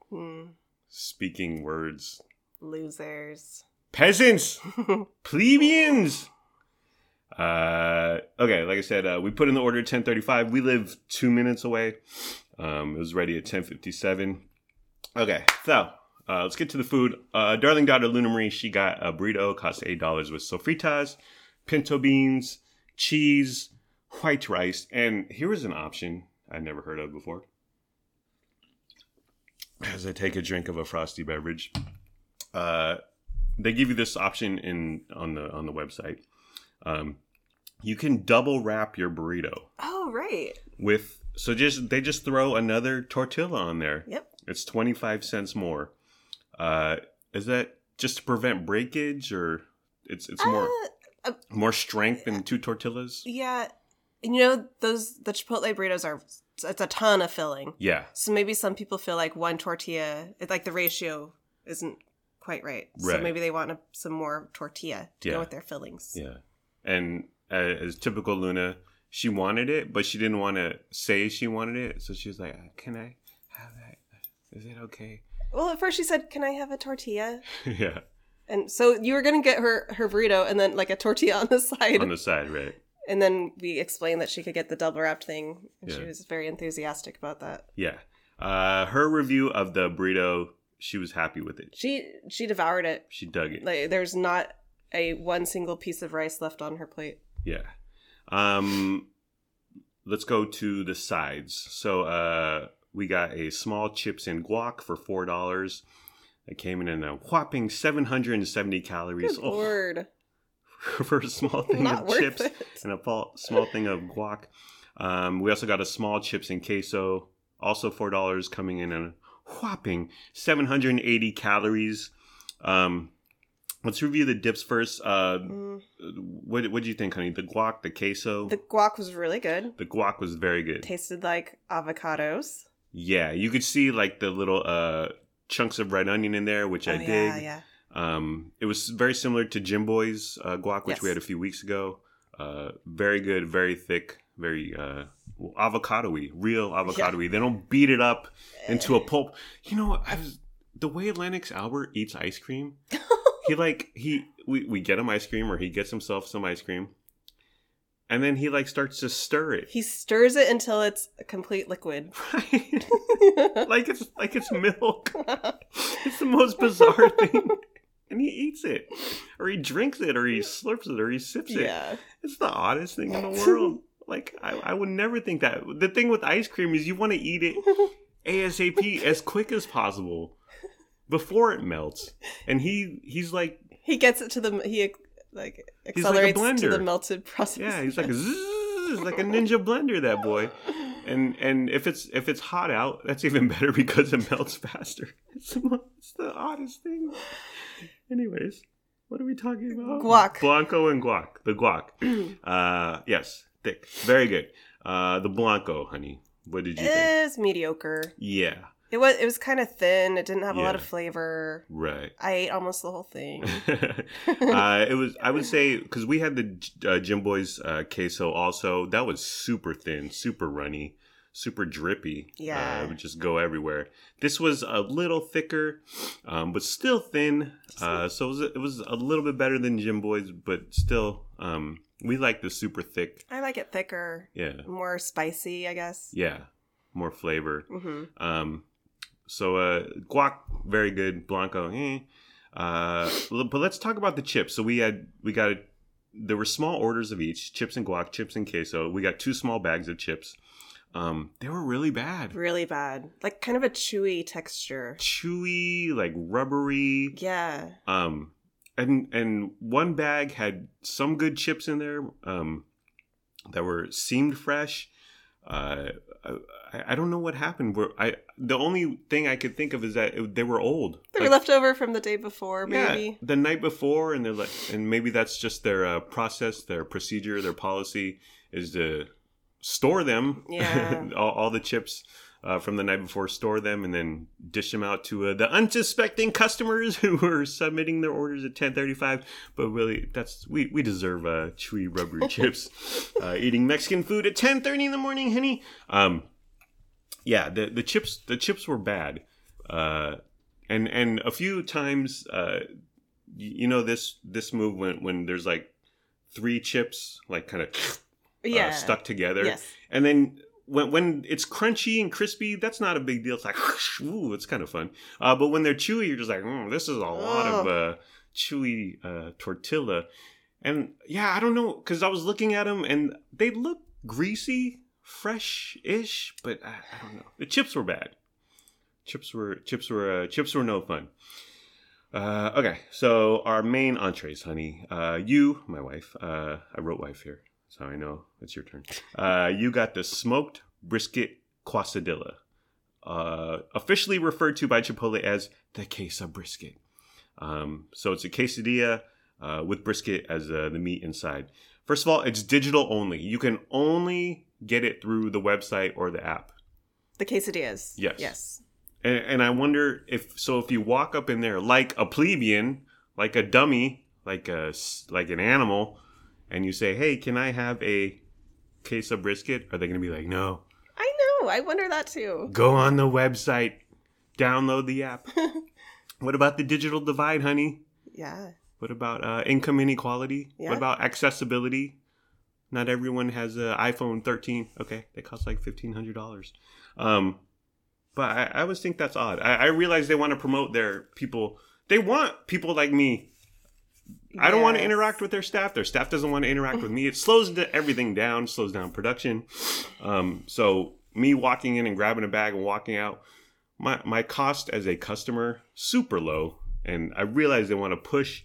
Hmm. speaking words Losers. Peasants. *laughs* Plebeians. Uh okay like i said uh, we put in the order at 1035 we live two minutes away. Um it was ready at 1057 okay so uh, let's get to the food. Uh, darling daughter Luna Marie, she got a burrito, cost eight dollars with sofritas, pinto beans, cheese, white rice, and here was an option I never heard of before. As I take a drink of a frosty beverage, uh, they give you this option in on the on the website. Um, you can double wrap your burrito Oh, right. with so just they just throw another tortilla on there. Yep. It's twenty five cents more. Uh, is that just to prevent breakage, or it's it's more Uh, more strength than two tortillas? yeah. You know, those, the Chipotle burritos are, it's a ton of filling. Yeah, So maybe some people feel like one tortilla, it's like the ratio isn't quite right. So maybe they want a, some more tortilla to Yeah. go with their fillings. yeah. And uh, as typical Luna, she wanted it, but she didn't want to say she wanted it, so she was like, "Uh, "Can I have that? Is it okay?" Well, at first she said, "Can I have a tortilla?" *laughs* yeah, And so you were gonna get her her burrito and then like a tortilla on the *laughs* side, on the side, right? and then we explained that she could get the double wrapped thing, and she was very enthusiastic about that. Yeah. Uh, her review of the burrito, she was happy with it. She she devoured it. She dug it. Like there's not a one single piece of rice left on her plate. Yeah. Um let's go to the sides. So uh we got a small chips and guac for four dollars. It came in a whopping seven hundred and seventy calories Good Oh, lord, *laughs* for a small thing of chips it. and a small thing of guac. Um, we also got a small chips and queso, also four dollars, coming in a whopping seven hundred and eighty calories. Um, let's review the dips first. Uh, Mm, what what do you think, honey? The guac, the queso. the guac was really good. The guac was very good. Tasted like avocados. Yeah, you could see like the little uh chunks of red onion in there, which I oh, dig. yeah, yeah. Um, it was very similar to Jimboy's uh, guac, which we had a few weeks ago. Uh, very good, very thick, very uh, avocado-y, real *laughs* avocado-y. They don't beat it up into a eh. pulp. You know, I was the way Lennox Albert eats ice cream. *laughs* he like he we, we get him ice cream or he gets himself some ice cream, and then he like starts to stir it. He stirs it until it's a complete liquid. *laughs* Right? like it's like it's milk. It's the most bizarre thing. and he eats it, or he drinks it, or he slurps it, or he sips it. Yeah. It's the oddest thing in the world. Like I, I would never think that. The thing with ice cream is you want to eat it *laughs* ASAP as quick as possible before it melts. And he he's like He gets it to the he like He's like accelerates to the melted process. yeah, he's like a *laughs* zzz, like a ninja blender that boy. And and if it's if it's hot out, that's even better because it melts faster. *laughs* It's the, it's the oddest thing. Anyways, what are we talking about? Guac. Blanco and guac. The guac. *clears throat* uh, yes, thick, very good. Uh, the blanco, honey. What did you think? It was mediocre. Yeah, It was it was kind of thin. It didn't have a lot of flavor. right. I ate almost the whole thing. *laughs* uh, it was. I would say because we had the uh, Jimboys uh, queso also. That was super thin, super runny, super drippy. Yeah. uh, it would just go everywhere. This was a little thicker, um, but still thin. Uh, so it was, it was a little bit better than Jimboys, but still, um, we like the super thick. I like it thicker, Yeah, more spicy, I guess. yeah, more flavor. hmm Um, so uh, guac, very good. Blanco, eh. Uh, but let's talk about the chips. So we had we got there were small orders of each chips and guac, chips and queso. We got two small bags of chips. Um, they were really bad, Really bad. Like kind of a chewy texture. chewy, like rubbery. Yeah. Um, and and one bag had some good chips in there. Um, that were seemed fresh. Uh, I, I don't know what happened. Where I the only thing I could think of is that it, they were old. They were Like, left over from the day before, maybe. Yeah, the night before, and they're like, and maybe that's just their uh, process, their procedure, their policy is to store them. Yeah. *laughs* all, all the chips uh, from the night before, store them, and then dish them out to uh, the unsuspecting customers *laughs* who were submitting their orders at ten thirty-five. But really, that's we we deserve uh, chewy, rubbery *laughs* chips. Uh, eating Mexican food at ten thirty in the morning, honey. Um, yeah, the the chips the chips were bad. Uh, and and a few times uh y- you know this this move when when there's like three chips like kind of *sniffs* yeah. stuck together Yes. and then when when it's crunchy and crispy that's not a big deal. It's like ooh it's kind of fun. Uh but when they're chewy you're just like mm, this is a lot of uh chewy uh tortilla. And yeah i don't know because i was looking at them and they look greasy fresh-ish but I, I don't know. The chips were bad. Chips were chips were uh, chips were no fun. Uh, okay, so our main entrees, honey. Uh, you, my wife. Uh, I wrote wife here, so I know it's your turn. Uh, you got the smoked brisket quesadilla, uh, officially referred to by Chipotle as the queso brisket. Um, so it's a quesadilla uh, with brisket as uh, the meat inside. First of all, it's digital only. You can only get it through the website or the app. The quesadillas. Yes. Yes. And, and I wonder if so if you walk up in there like a plebeian, like a dummy, like a like an animal, and you say, "Hey, can I have a case of brisket?" Are they going to be like, "No"? I know. I wonder that too. Go on the website, download the app. *laughs* what about the digital divide, honey? Yeah. What about uh, income inequality? Yeah. What about accessibility? Not everyone has an iPhone 13. Okay, they cost like fifteen hundred dollars. Um, but I, I always think that's odd. I, I realize they want to promote their people. They want people like me. I don't want to interact with their staff. Their staff doesn't want to interact with me. It slows everything down. Slows down production. Um, so me walking in and grabbing a bag and walking out, my my cost as a customer super low. And I realize they want to push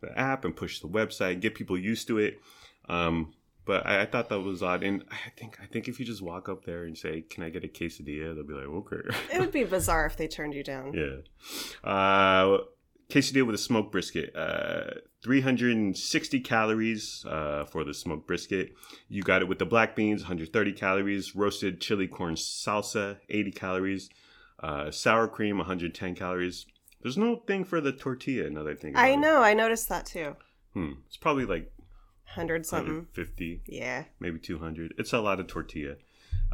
the app and push the website, get people used to it. Um, but I, I thought that was odd, and I think I think if you just walk up there and say, "Can I get a quesadilla?" They'll be like, "Okay." It would be *laughs* bizarre if they turned you down. yeah. Uh, quesadilla with a smoked brisket. Uh, 360 calories uh, for the smoked brisket. You got it with the black beans, 130 calories. Roasted chili corn salsa, 80 calories. Uh, sour cream, 110 calories. There's no thing for the tortilla. Another thing. I know. I noticed that too. Hmm. It's probably like Hundred something. 50. Yeah. maybe 200 it's a lot of tortilla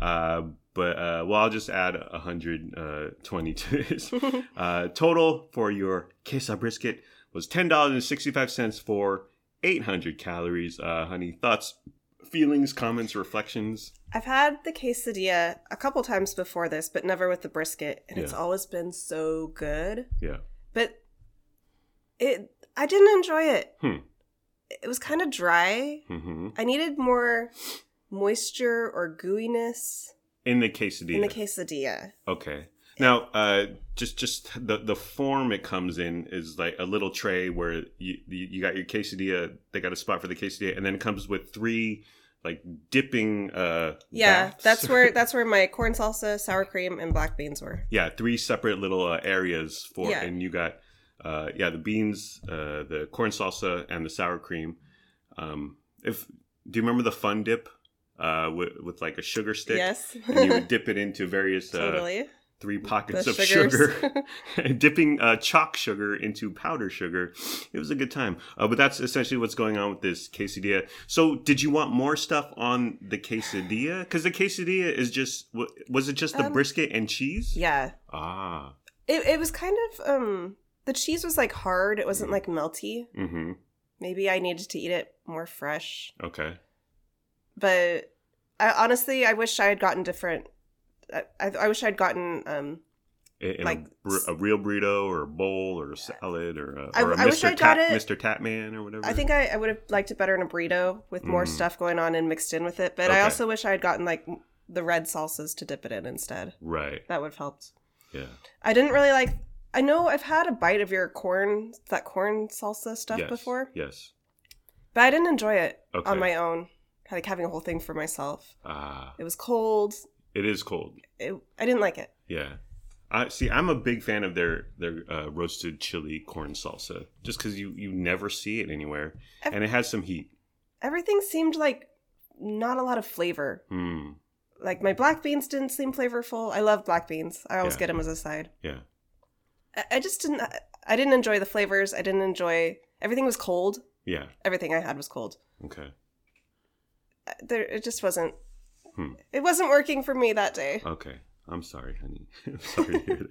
uh, but uh, well i'll just add 120 to this *laughs* uh, total for your queso brisket was $10.65 for 800 calories uh, honey thoughts feelings comments reflections I've had the quesadilla a couple times before this, but never with the brisket, and it's always been so good. yeah But It. I didn't enjoy it. Hmm. It was kind of dry. hmm I needed more moisture or gooiness In the quesadilla. in the quesadilla. Okay. Now, uh, just just the the form it comes in is like a little tray where you you got your quesadilla. They got a spot for the quesadilla, and then it comes with three like dipping. Uh, Yeah, baths. that's *laughs* where that's where my corn salsa, sour cream, and black beans were. yeah, three separate little uh, areas for, Yeah. and you got uh, yeah the beans, uh, the corn salsa, and the sour cream. Um, if do you remember the fun dip uh, with with like a sugar stick? Yes, And you would *laughs* dip it into various uh, totally. three pockets The of sugars. sugar, *laughs* *laughs* dipping uh, chalk sugar into powder sugar. It was a good time. Uh, but that's essentially what's going on with this quesadilla. So, did you want more stuff on the quesadilla? Because the quesadilla is just was it just the Um, brisket and cheese? yeah, Ah. it it was kind of um the cheese was like hard. It wasn't like melty. Mm-hmm. Maybe I needed to eat it more fresh. Okay. But I honestly, I wish I had gotten different. I, I, I wish I'd gotten um In, Like- a, a real burrito or a bowl or a salad or a, I- or a I Mr. I Tap, it- Mr. Tatman or whatever. I think I, I would have liked it better in a burrito with more Mm. stuff going on and mixed in with it. But I also wish I had gotten like the red salsas to dip it in instead. Right. That would have helped. Yeah. I didn't really like. I know I've had a bite of your corn, that corn salsa stuff yes. before, Yes. but I didn't enjoy it Okay. on my own. Like having a whole thing for myself. Ah, It was cold. it is cold. It, I didn't like it. Yeah. I see. I'm a big fan of their their uh, roasted chili corn salsa, just because you you never see it anywhere, Ev- and it has some heat. Everything seemed like not a lot of flavor. Hmm. Like my black beans didn't seem flavorful. I love black beans. I always Yeah. get them as a side. Yeah. I, I just didn't. I didn't enjoy the flavors. I didn't enjoy. Everything was cold. Yeah. Everything I had was cold. Okay. Uh, There, it just wasn't. Hmm. It wasn't working for me that day. Okay. I'm sorry, honey. *laughs* I'm sorry to hear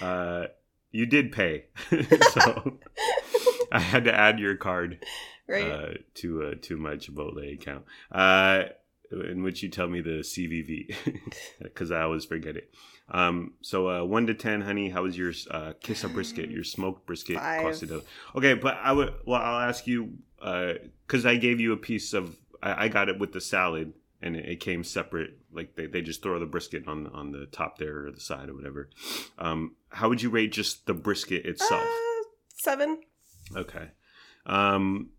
that. Uh, you did pay, *laughs* so I had to add your card right. uh, to uh, to my Chipotle account, uh, in which you tell me the CVV because *laughs* I always forget it. Um, so uh, one to ten, honey, how was your uh, kiss of brisket, your smoked brisket Five. costado? Okay, but I would well, I'll ask you because I gave you a piece of I, I got it with the salad. And it, came separate, like they, they just throw the brisket on on the top there or the side or whatever. Um, how would you rate just the brisket itself? Uh, seven. Okay. Um,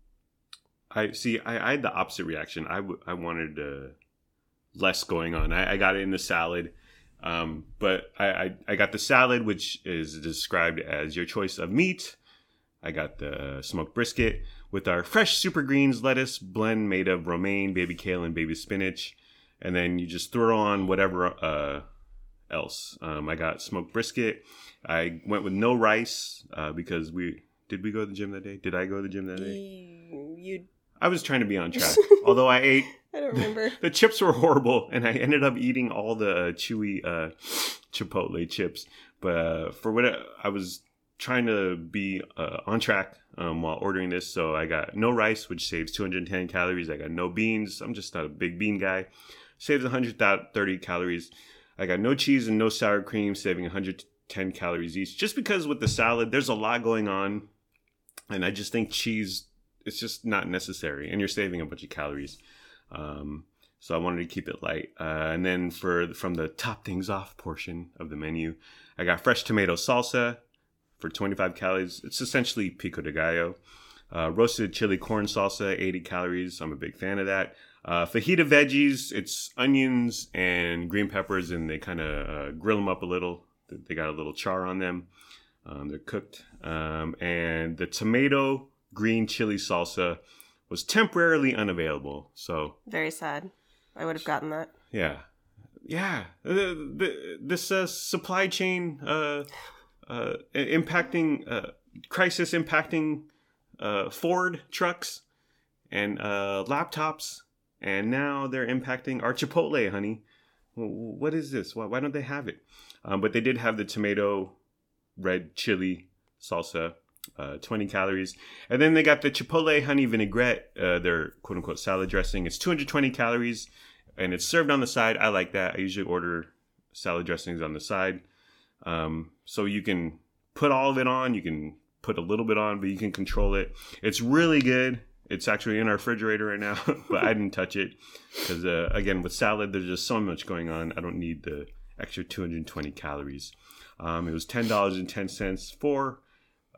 I see. I, I had the opposite reaction. I, w- I wanted uh, less going on. I, I got it in the salad, um, but I, I I got the salad, which is described as your choice of meat. I got the smoked brisket with our fresh super greens lettuce blend made of romaine, baby kale, and baby spinach, and then you just throw on whatever uh, else. Um, I got smoked brisket. I went with no rice uh, because we did we go to the gym that day? Did I go to the gym that day? You. I was trying to be on track. *laughs* Although I ate *laughs* I don't remember. *laughs* the chips were horrible, and I ended up eating all the uh, chewy uh, Chipotle chips. But uh, for what I, I was trying to be uh, on track um, while ordering this, so I got no rice, which saves 210 calories. I got no beans. I'm just not a big bean guy. Saves 130 calories. I got no cheese and no sour cream, saving 110 calories each. Just because with the salad, there's a lot going on, and I just think cheese it's just not necessary, and you're saving a bunch of calories. Um, so I wanted to keep it light. Uh, and then for from the top things off portion of the menu, I got fresh tomato salsa for 25 calories. It's essentially pico de gallo. Uh, roasted chili corn salsa, 80 calories. I'm a big fan of that. Uh, fajita veggies, it's onions and green peppers, and they kind of uh, grill them up a little. They got a little char on them. Um, they're cooked. Um, and the tomato green chili salsa was temporarily unavailable. So Very sad. I would have gotten that. yeah, yeah. Uh, the, this uh, supply chain uh, uh, impacting uh, crisis impacting uh, Ford trucks and uh, laptops, and now they're impacting our Chipotle, honey. What is this? Why, why don't they have it? Um, but they did have the tomato red chili salsa, uh, 20 calories. And then they got the Chipotle honey vinaigrette, uh, their quote unquote salad dressing. It's 220 calories and it's served on the side. I like that. I usually order salad dressings on the side. Um, so you can put all of it on, you can put a little bit on, but you can control it. It's really good. It's actually in our refrigerator right now, *laughs* but I didn't touch it because uh, again, with salad, there's just so much going on. I don't need the extra 220 calories. Um, it was ten dollars and ten cents for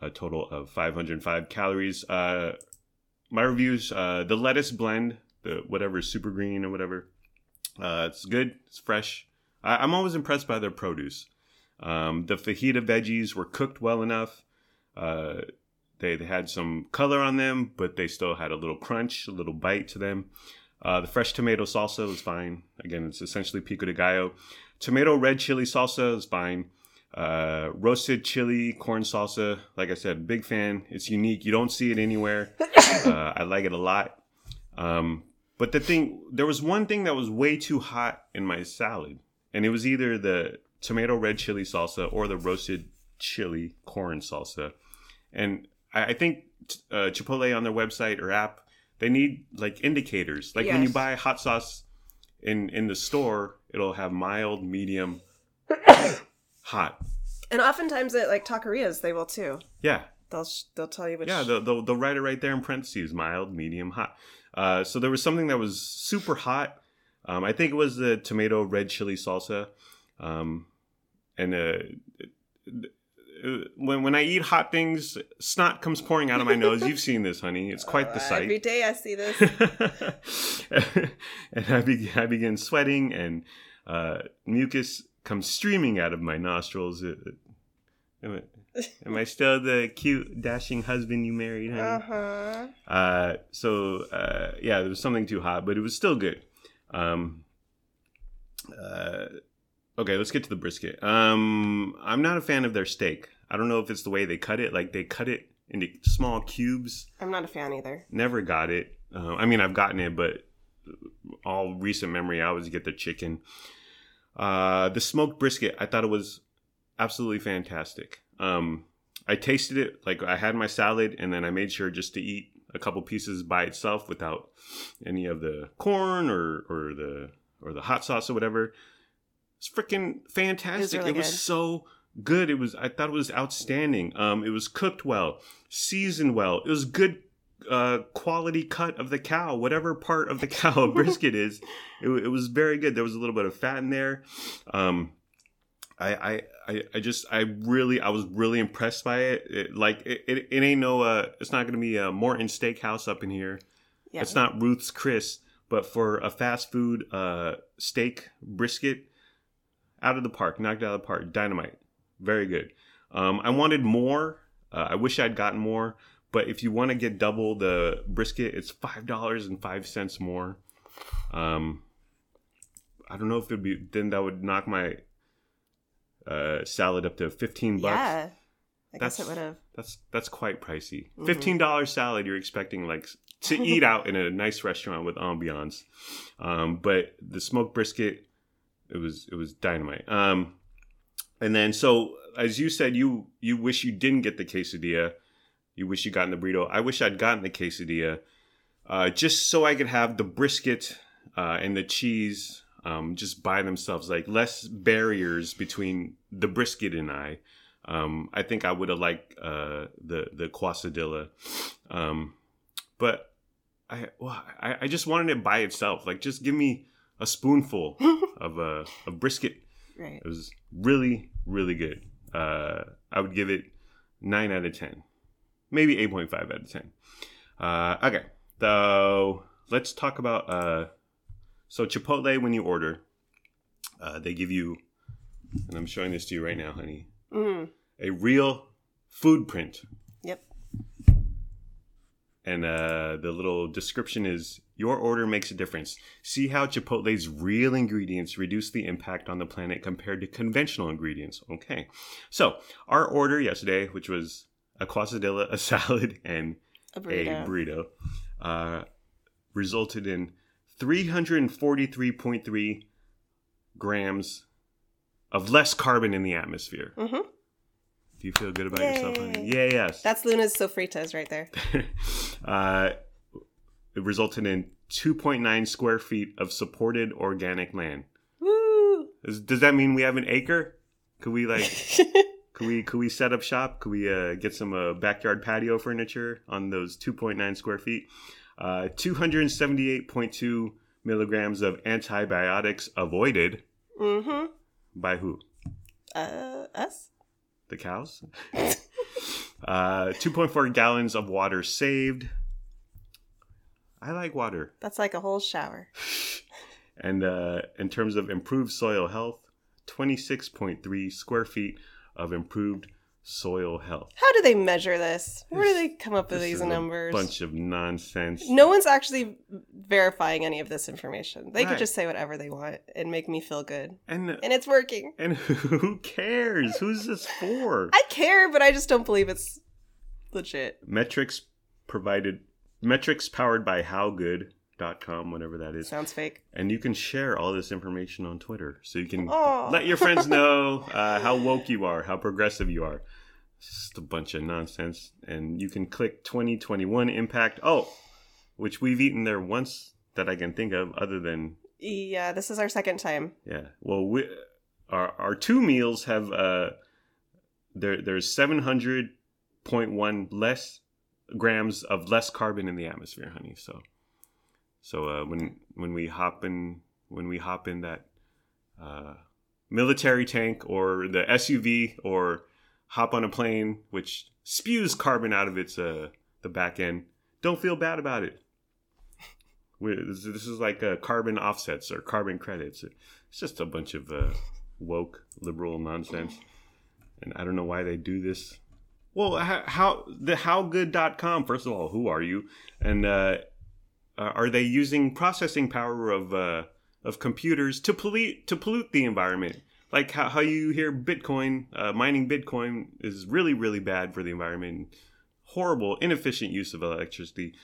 a total of 505 calories. Uh, my reviews: uh, the lettuce blend, the whatever super green or whatever. Uh, it's good. It's fresh. I, I'm always impressed by their produce. Um, the fajita veggies were cooked well enough. Uh, they, they had some color on them, but they still had a little crunch, a little bite to them. Uh, the fresh tomato salsa was fine. Again, it's essentially pico de gallo. Tomato red chili salsa is fine. Uh, roasted chili corn salsa, like I said, big fan. It's unique. You don't see it anywhere. *coughs* Uh, I like it a lot. Um, but the thing, there was one thing that was way too hot in my salad, and it was either the tomato red chili salsa or the roasted chili corn salsa. And I, I think uh, Chipotle on their website or app, they need like indicators. Like when you buy hot sauce in in the store, it'll have mild, medium, *coughs* hot. And oftentimes at like taquerias, they will too. Yeah, They'll sh- they'll tell you which. yeah. They'll, they'll, they'll write it right there in parentheses: mild, medium, hot. Uh, so there was something that was super hot. Um, I think it was the tomato red chili salsa. Um, and uh, uh, when when I eat hot things, snot comes pouring out of my nose. You've seen this, honey. It's *laughs* quite the Uh, sight. Every day I see this. *laughs* and I, be- I begin sweating, and uh, mucus comes streaming out of my nostrils. Uh, Am I, am I still the cute, dashing husband you married, honey? uh huh. Uh, so uh, yeah, there was something too hot, but it was still good. Um, uh, okay, let's get to the brisket. Um, I'm not a fan of their steak. I don't know if it's the way they cut it. Like they cut it into small cubes. I'm not a fan either. Never got it. Uh, I mean, I've gotten it, but all recent memory, I always get the chicken. Uh, the smoked brisket, I thought it was absolutely fantastic. Um, I tasted it like I had my salad, and then I made sure just to eat a couple pieces by itself without any of the corn or or the or the hot sauce or whatever. It's freaking fantastic. really it was so good. It was I thought it was outstanding. Um, it was cooked well, seasoned well. It was good uh quality cut of the cow whatever part of the *laughs* cow a brisket is it, it was very good there was a little bit of fat in there um I, I I I just I really I was really impressed by it. it like it, it, it ain't no uh it's not gonna be a Morton Steakhouse up in here. Yeah. It's not Ruth's Chris, but for a fast food uh steak brisket, out of the park, knocked out of the park, dynamite, very good. Um, I wanted more. Uh, I wish I'd gotten more, but if you want to get double the brisket, it's five dollars and five cents more. Um, I don't know if it'd be then that would knock my uh, salad up to fifteen bucks. Yeah. I That's- guess it would have. That's that's quite pricey. Mhm. Fifteen dollars salad. You're expecting like to eat *laughs* out in a nice restaurant with ambiance, um, but the smoked brisket, it was it was dynamite. Um, and then so as you said, you you wish you didn't get the quesadilla. You wish you gotten the burrito. I wish I'd gotten the quesadilla, uh, just so I could have the brisket uh, and the cheese um, just by themselves, like less barriers between the brisket and I. Um, I think I would have liked uh, the the quesadilla, um, but I, well, I I just wanted it by itself. Like, just give me a spoonful *laughs* of uh, of brisket. Right. It was really really good. Uh, I would give it nine out of ten, maybe eight point five out of ten. Uh, okay, so let's talk about uh, so Chipotle when you order, uh, they give you, and I'm showing this to you right now, honey Mm. a real food print. And uh, the little description is Your order makes a difference. See how Chipotle's real ingredients reduce the impact on the planet compared to conventional ingredients. Okay. So, our order yesterday, which was a quesadilla, a *laughs* salad, and A burrito. a burrito, uh, resulted in 343.3 grams of less carbon in the atmosphere. hmm Do you feel good about yourself? honey? Yeah, yes. That's Luna's sofritas right there. *laughs* uh, it resulted in 2.9 square feet of supported organic land. Woo! Is, does that mean we have an acre? Could we like *laughs* Could we could we set up shop? Could we uh, get some uh, backyard patio furniture on those 2.9 square feet? Uh, 278.2 milligrams of antibiotics avoided Mm-hmm. by who? Uh, us? The cows. *laughs* uh, 2.4 gallons of water saved. I like water. That's like a whole shower. *laughs* And uh, in terms of improved soil health, 26.3 square feet of improved soil health. How do they measure this? Where do they come up with This these numbers? bunch of nonsense. No one's actually verifying any of this information. They Right. could just say whatever they want and make me feel good. And And it's working. and *laughs* who cares? Who's this for? I care, but I just don't believe it's legit. metrics provided metrics powered by howgood.com whatever that is Sounds fake. and you can share all this information on twitter so you can Aw. let your friends *laughs* know uh, how woke you are how progressive you are it's just a bunch of nonsense and you can click 2021 impact oh which we've eaten there once that i can think of other than Yeah, this is our second time. yeah well we our, our two meals have uh there there's 700.1 less grams of less carbon in the atmosphere honey so so uh when when we hop in when we hop in that uh military tank or the suv or hop on a plane which spews carbon out of its uh the back end don't feel bad about it. We this is like uh, carbon offsets or carbon credits. It's just a bunch of uh, woke liberal nonsense. And i don't know why they do this. Well how, how the howgood.com first of all who are you? And uh, are they using processing power of uh, of computers to pollute to pollute the environment? Like how, how you hear bitcoin uh, mining bitcoin is really really bad for the environment horrible inefficient use of electricity.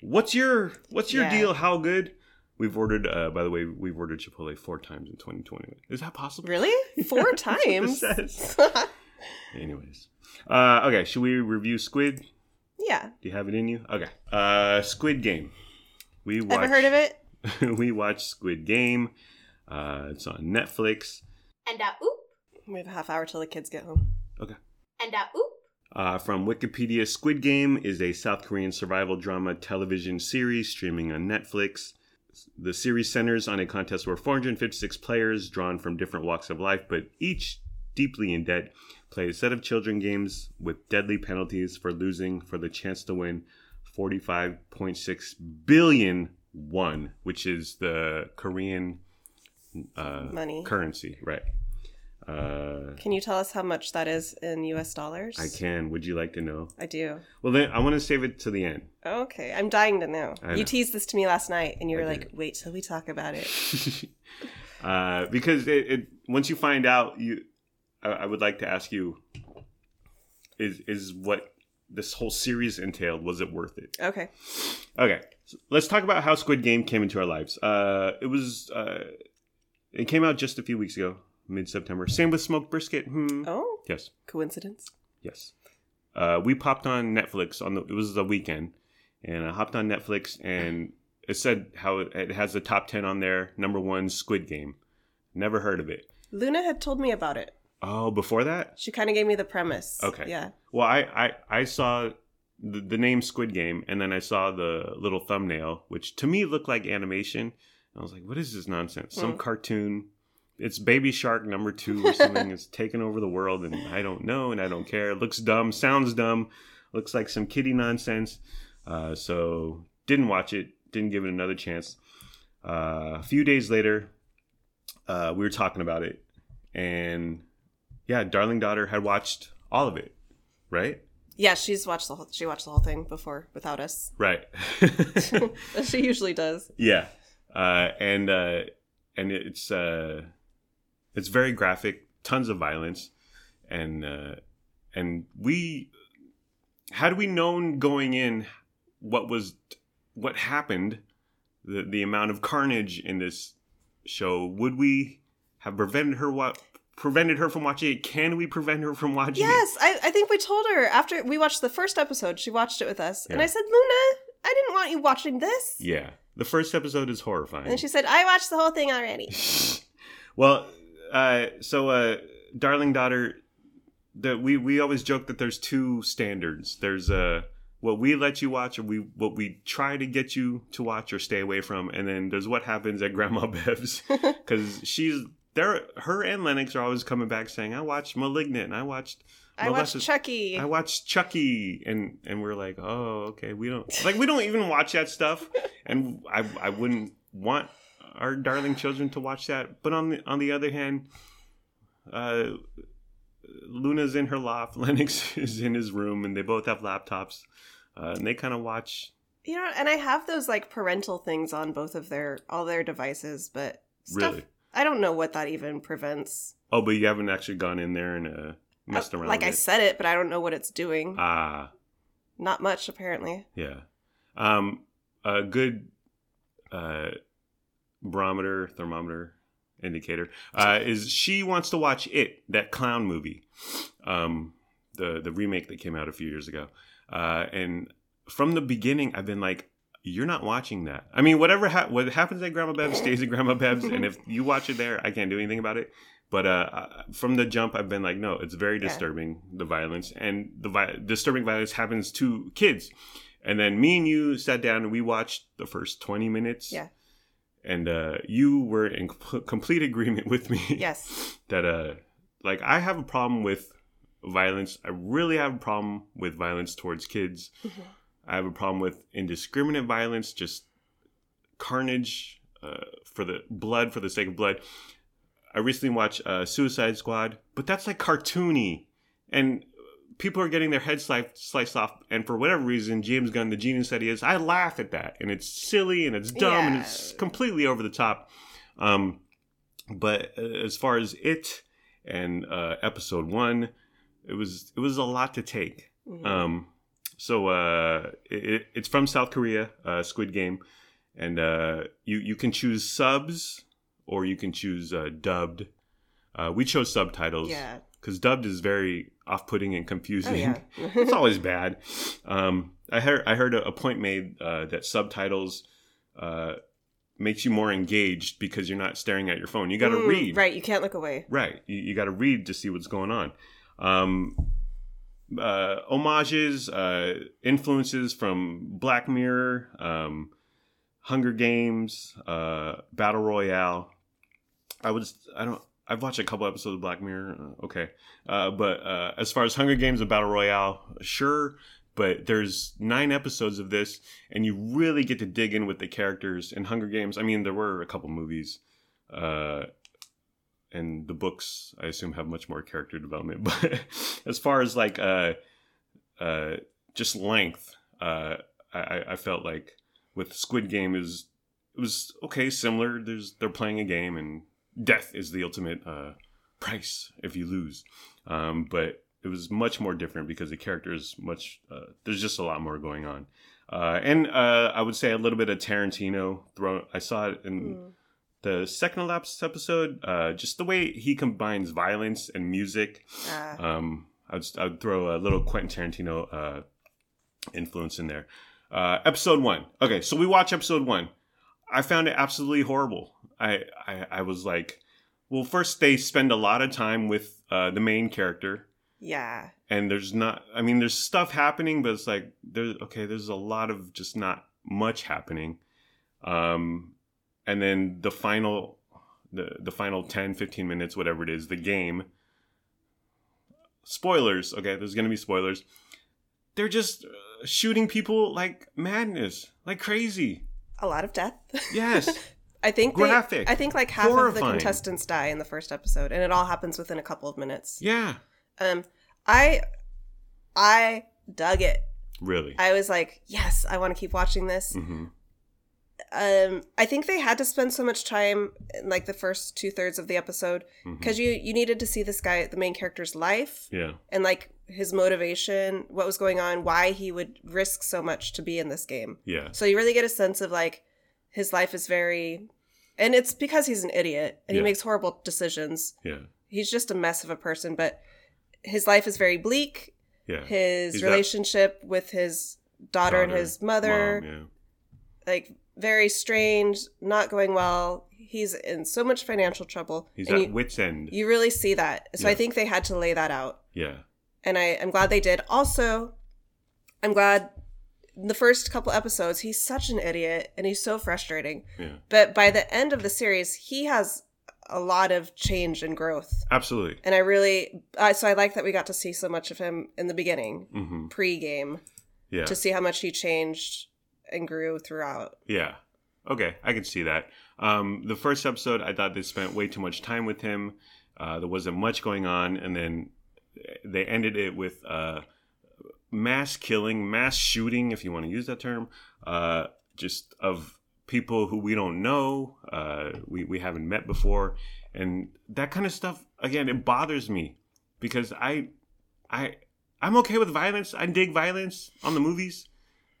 What's your what's your Yeah. deal? How good? We've ordered uh, by the way we've ordered chipotle four times in 2020 is that possible? Really? Four *laughs* That's what it times? *laughs* anyways. Uh, okay should we review squid? Yeah. do you have it in you? Okay. Uh, squid game we watched, Ever heard of it? *laughs* we watched Squid Game. Uh, it's on Netflix. and a oop, We have a half hour till the kids get home. Okay. And a oop, Uh, from Wikipedia, Squid Game is a South Korean survival drama television series streaming on Netflix. The series centers on a contest where 456 players, drawn from different walks of life, but each deeply in debt, play a set of children games with deadly penalties for losing for the chance to win 45.6 billion won, which is the Korean uh, Money. currency, right? Uh, Can you tell us how much that is in US dollars? I can. Would you like to know? I do. Well, then I want to save it to the end. Okay, I'm dying to know. Know. You teased this to me last night, and you I were did. like, "Wait till we talk about it." *laughs* uh, because it, it once you find out, you I, I would like to ask you is is what this whole series entailed was it worth it? Okay. Okay, so let's talk about how Squid Game came into our lives. Uh, it was uh, it came out just a few weeks ago, mid September. Same with Smoked Brisket. Hmm. Oh, Yes, coincidence? yes. Uh, we popped on Netflix on the it was the weekend, and I hopped on Netflix and it said how it, it has the top ten on there. Number one, Squid Game. Never heard of it. Luna had told me about it. Oh, before that? She kind of gave me the premise. Okay. Yeah. Well, I I, I saw the, the name Squid Game, and then I saw the little thumbnail, which to me looked like animation. I was like, "What is this nonsense? Some Hmm. cartoon? It's Baby Shark number two or something. it's taking over the world, and I don't know, and I don't care. It looks dumb, sounds dumb, looks like some kiddie nonsense. Uh, so didn't watch it. Didn't give it another chance. Uh, a few days later, uh, we were talking about it, and yeah, darling daughter had watched all of it, right? Yeah, she's watched the whole. She watched the whole thing before without us. Right. *laughs* *laughs* She usually does. yeah, uh, and uh, and it's uh, it's very graphic, tons of violence, and uh, and we had we known going in what was what happened, the the amount of carnage in this show, would we have prevented her what prevented her from watching it? Can we prevent her from watching it? Yes, I, I think we told her after we watched the first episode. She watched it with us, and I said, "Luna, I didn't want you watching this." Yeah. The first episode is horrifying. And she said, "I watched the whole thing already." *laughs* well, uh, so uh, darling daughter that we we always joke that there's two standards. There's uh what we let you watch, or we what we try to get you to watch or stay away from, and then there's what happens at Grandma *laughs* Bev's because she's there. Her and Lennox are always coming back saying, "I watched *Malignant* and I watched." I watched Chucky. I watched Chucky, and and we're like, oh, okay, we don't like we don't even watch that stuff, and I I wouldn't want our darling children to watch that. But on the on the other hand, uh, Luna's in her loft, *laughs* Lennox is in his room, and they both have laptops, uh, and they kind of watch. you know, and I have those like parental things on both of their all their devices, but stuff, Really? I don't know what that even prevents. Oh, but you haven't actually gone in there and uh, messed Uh, around. Like I said it, but I don't know what it's doing. ah. Not much, apparently. Yeah. Um, a good uh, barometer, thermometer, indicator uh, is she wants to watch it, that clown movie, um, the the remake that came out a few years ago. Uh, and from the beginning, I've been like, "You're not watching that." I mean, whatever ha- what happens at Grandma Bev's stays at Grandma Bev's, and if you watch it there, I can't do anything about it. But uh, uh, from the jump, I've been like, no, it's very Yeah. disturbing the violence, and the vi- disturbing violence happens to kids. And then me and you sat down and we watched the first twenty minutes. Yeah. And uh, you were in com- complete agreement with me *laughs* Yes. that uh, like I have a problem with violence. I really have a problem with violence towards kids. Mhm. I have a problem with indiscriminate violence, just carnage uh, for the blood for the sake of blood. I recently watched uh, Suicide Squad, but that's like cartoony, and people are getting their heads sliced, sliced off. And for whatever reason, James Gunn, the genius that he is, I laugh at that, and it's silly and it's dumb and it's completely over the top. Um, but uh, as far as it and uh, episode one, it was it was a lot to take. Mhm. Um, so uh, it, it's from South Korea, uh, Squid Game, and uh, you you can choose subs or you can choose uh, dubbed. Uh, we chose subtitles yeah. because dubbed is very off-putting and Oh, confusing. yeah. *laughs* it's always bad. Um, I heard I heard a, point made uh, that subtitles uh, makes you more engaged because you're not staring at your phone. You got to Mm, read, Right. You can't look away. Right. You, you got to read to see what's going on. Um, uh, homages, uh, influences from Black Mirror, um, Hunger Games, uh, Battle Royale. I was, I don't, I've watched a couple episodes of Black Mirror. uh, Okay. Uh, but uh, as far as Hunger Games and Battle Royale, sure. But there's nine episodes of this, and you really get to dig in with the characters in Hunger Games. I mean, there were a couple movies. And the books I assume have much more character development. *laughs* But as far as like uh uh just length, uh I, I felt like with Squid Game is it was okay, similar. There's they're playing a game and death is the ultimate uh price if you lose. Um but it was much more different because the characters much uh, there's just a lot more going on. Uh, and uh, I would say a little bit of Tarantino. I saw it in Mm. The second last episode, uh, just the way he combines violence and music. Uh, Um, I would, I would throw a little Quentin Tarantino uh, influence in there. Uh, episode one. Okay, so we watch episode one. I found it absolutely horrible. I, I, I was like, well, first they spend a lot of time with uh, the main character, yeah. and there's not. I mean, there's stuff happening, but it's like there's okay. There's a lot of just not much happening. Um, and then the final the the final 10 15 minutes whatever it is the game spoilers okay there's gonna be spoilers they're just uh, shooting people like madness like crazy A lot of death. yes *laughs* I think they- Graphic. I think like half of the contestants die in the first episode, and it all happens within a couple of minutes. yeah Um, I, I dug it. really I was like, yes, I want to keep watching this. hmm Um, I think they had to spend so much time in like the first two thirds of the episode because you you needed to see this guy, the main character's life, yeah and like his motivation, what was going on, why he would risk so much to be in this game. yeah So you really get a sense of like his life is very, and it's because he's an idiot and Yeah. he makes horrible decisions. yeah He's just a mess of a person, but his life is very bleak. yeah His He's relationship with his daughter, and his mother, Mom, yeah like very strange, not going well. He's in so much financial trouble. He's and at you, wit's end. you really see that. So I think they had to lay that out. yeah. And I, I'm glad they did. Also, I'm glad in the first couple episodes, he's such an idiot and he's so frustrating. Yeah. But by the end of the series, he has a lot of change and growth. Absolutely. And I really, uh, so I like that we got to see so much of him in the beginning, hmm pre game, Yeah. to see how much he changed and grew throughout. Yeah. Okay, I can see that. Um, the first episode, I thought they spent way too much time with him. Uh, there wasn't much going on, and then they ended it with uh, mass killing, mass shooting, if you want to use that term, uh, just of people who we don't know, uh, we we haven't met before, and that kind of stuff. Again, it bothers me because I, I, I'm okay with violence. I dig violence on the movies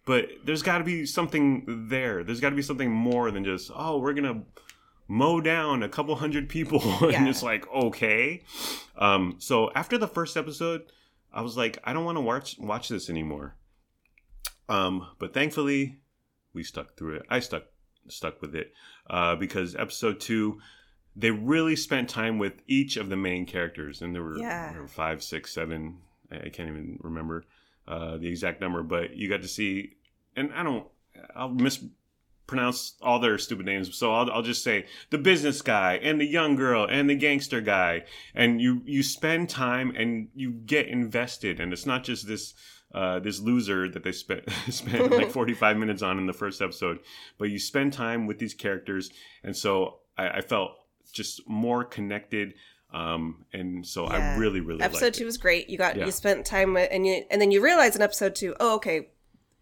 but there's got to be something there. There's got to be something more than just oh, we're gonna mow down a couple hundred people, *laughs* Yeah. and it's like okay. Um, so after the first episode, I was like, I don't want to watch watch this anymore. Um, but thankfully, we stuck through it. I stuck stuck with it uh, because episode two. They really spent time with each of the main characters, and there were, Yeah. there were five, six, seven. I I can't even remember uh, the exact number, but you got to see, and I don't, I'll mispronounce all their stupid names, so I'll, I'll just say the business guy and the young girl and the gangster guy, and you you spend time and you get invested, and it's not just this. Uh, this loser that they spent *laughs* spent *laughs* like 45 minutes on in the first episode but you spend time with these characters and so i, I felt just more connected um, and so i really really episode two it. was great. You got Yeah. you spent time with, and you and then you realize in episode two, oh, okay,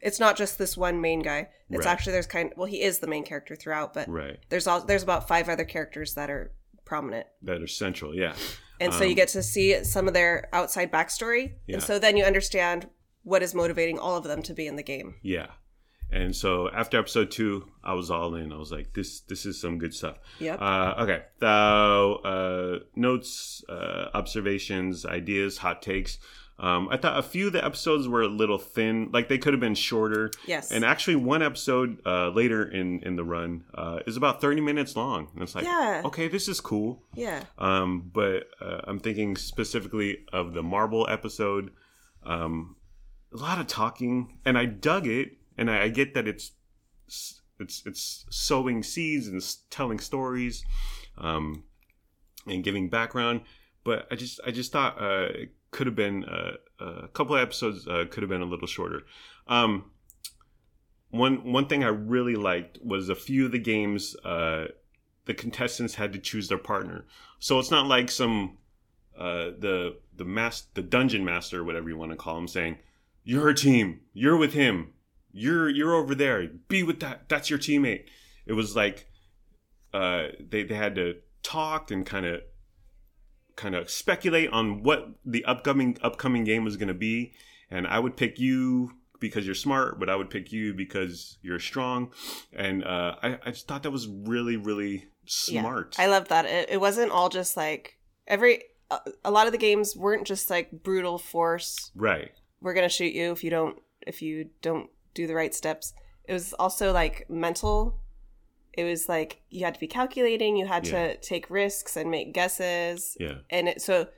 it's not just this one main guy. It's Right. actually there's kind. Well, he is the main character throughout, but right there's all there's about five other characters that are prominent, that are central yeah and so you Um, get to see some of their outside backstory, Yeah. and so then you understand what is motivating all of them to be in the game. Yeah. And so after episode two, I was all in. I was like, this this is some good stuff. Yep. Uh, okay. So uh, notes, uh, observations, ideas, hot takes. Um, I thought a few of the episodes were a little thin. Like they could have been shorter. yes. And actually, one episode uh, later in in the run uh, is about thirty minutes long. And it's like, Yeah. okay, this is cool. yeah. Um, but uh, I'm thinking specifically of the Marble episode. Um, a lot of talking, and I dug it, and I, I get that it's it's it's sowing seeds and telling stories, um, and giving background. But I just I just thought uh, could have been uh, a couple episodes uh, could have been a little shorter. Um, one one thing I really liked was a few of the games. Uh, the contestants had to choose their partner. So it's not like some uh, the the mas- the dungeon master, whatever you want to call him, saying, "You're team. You're with him. You're you're over there. Be with that. That's your teammate." It was like uh, they they had to talk and kind of kind of speculate on what the upcoming upcoming game was going to be. And I would pick you because you're smart, but I would pick you because you're strong. And uh, I, I just thought that was really, really smart. I love that. It, it wasn't all just like every. A, a lot of the games weren't just like brutal force. right. We're gonna shoot you if you don't if you don't do the right steps. It was also like mental. It was like you had to be calculating. You had Yeah. to take risks and make guesses. Yeah. And it, so,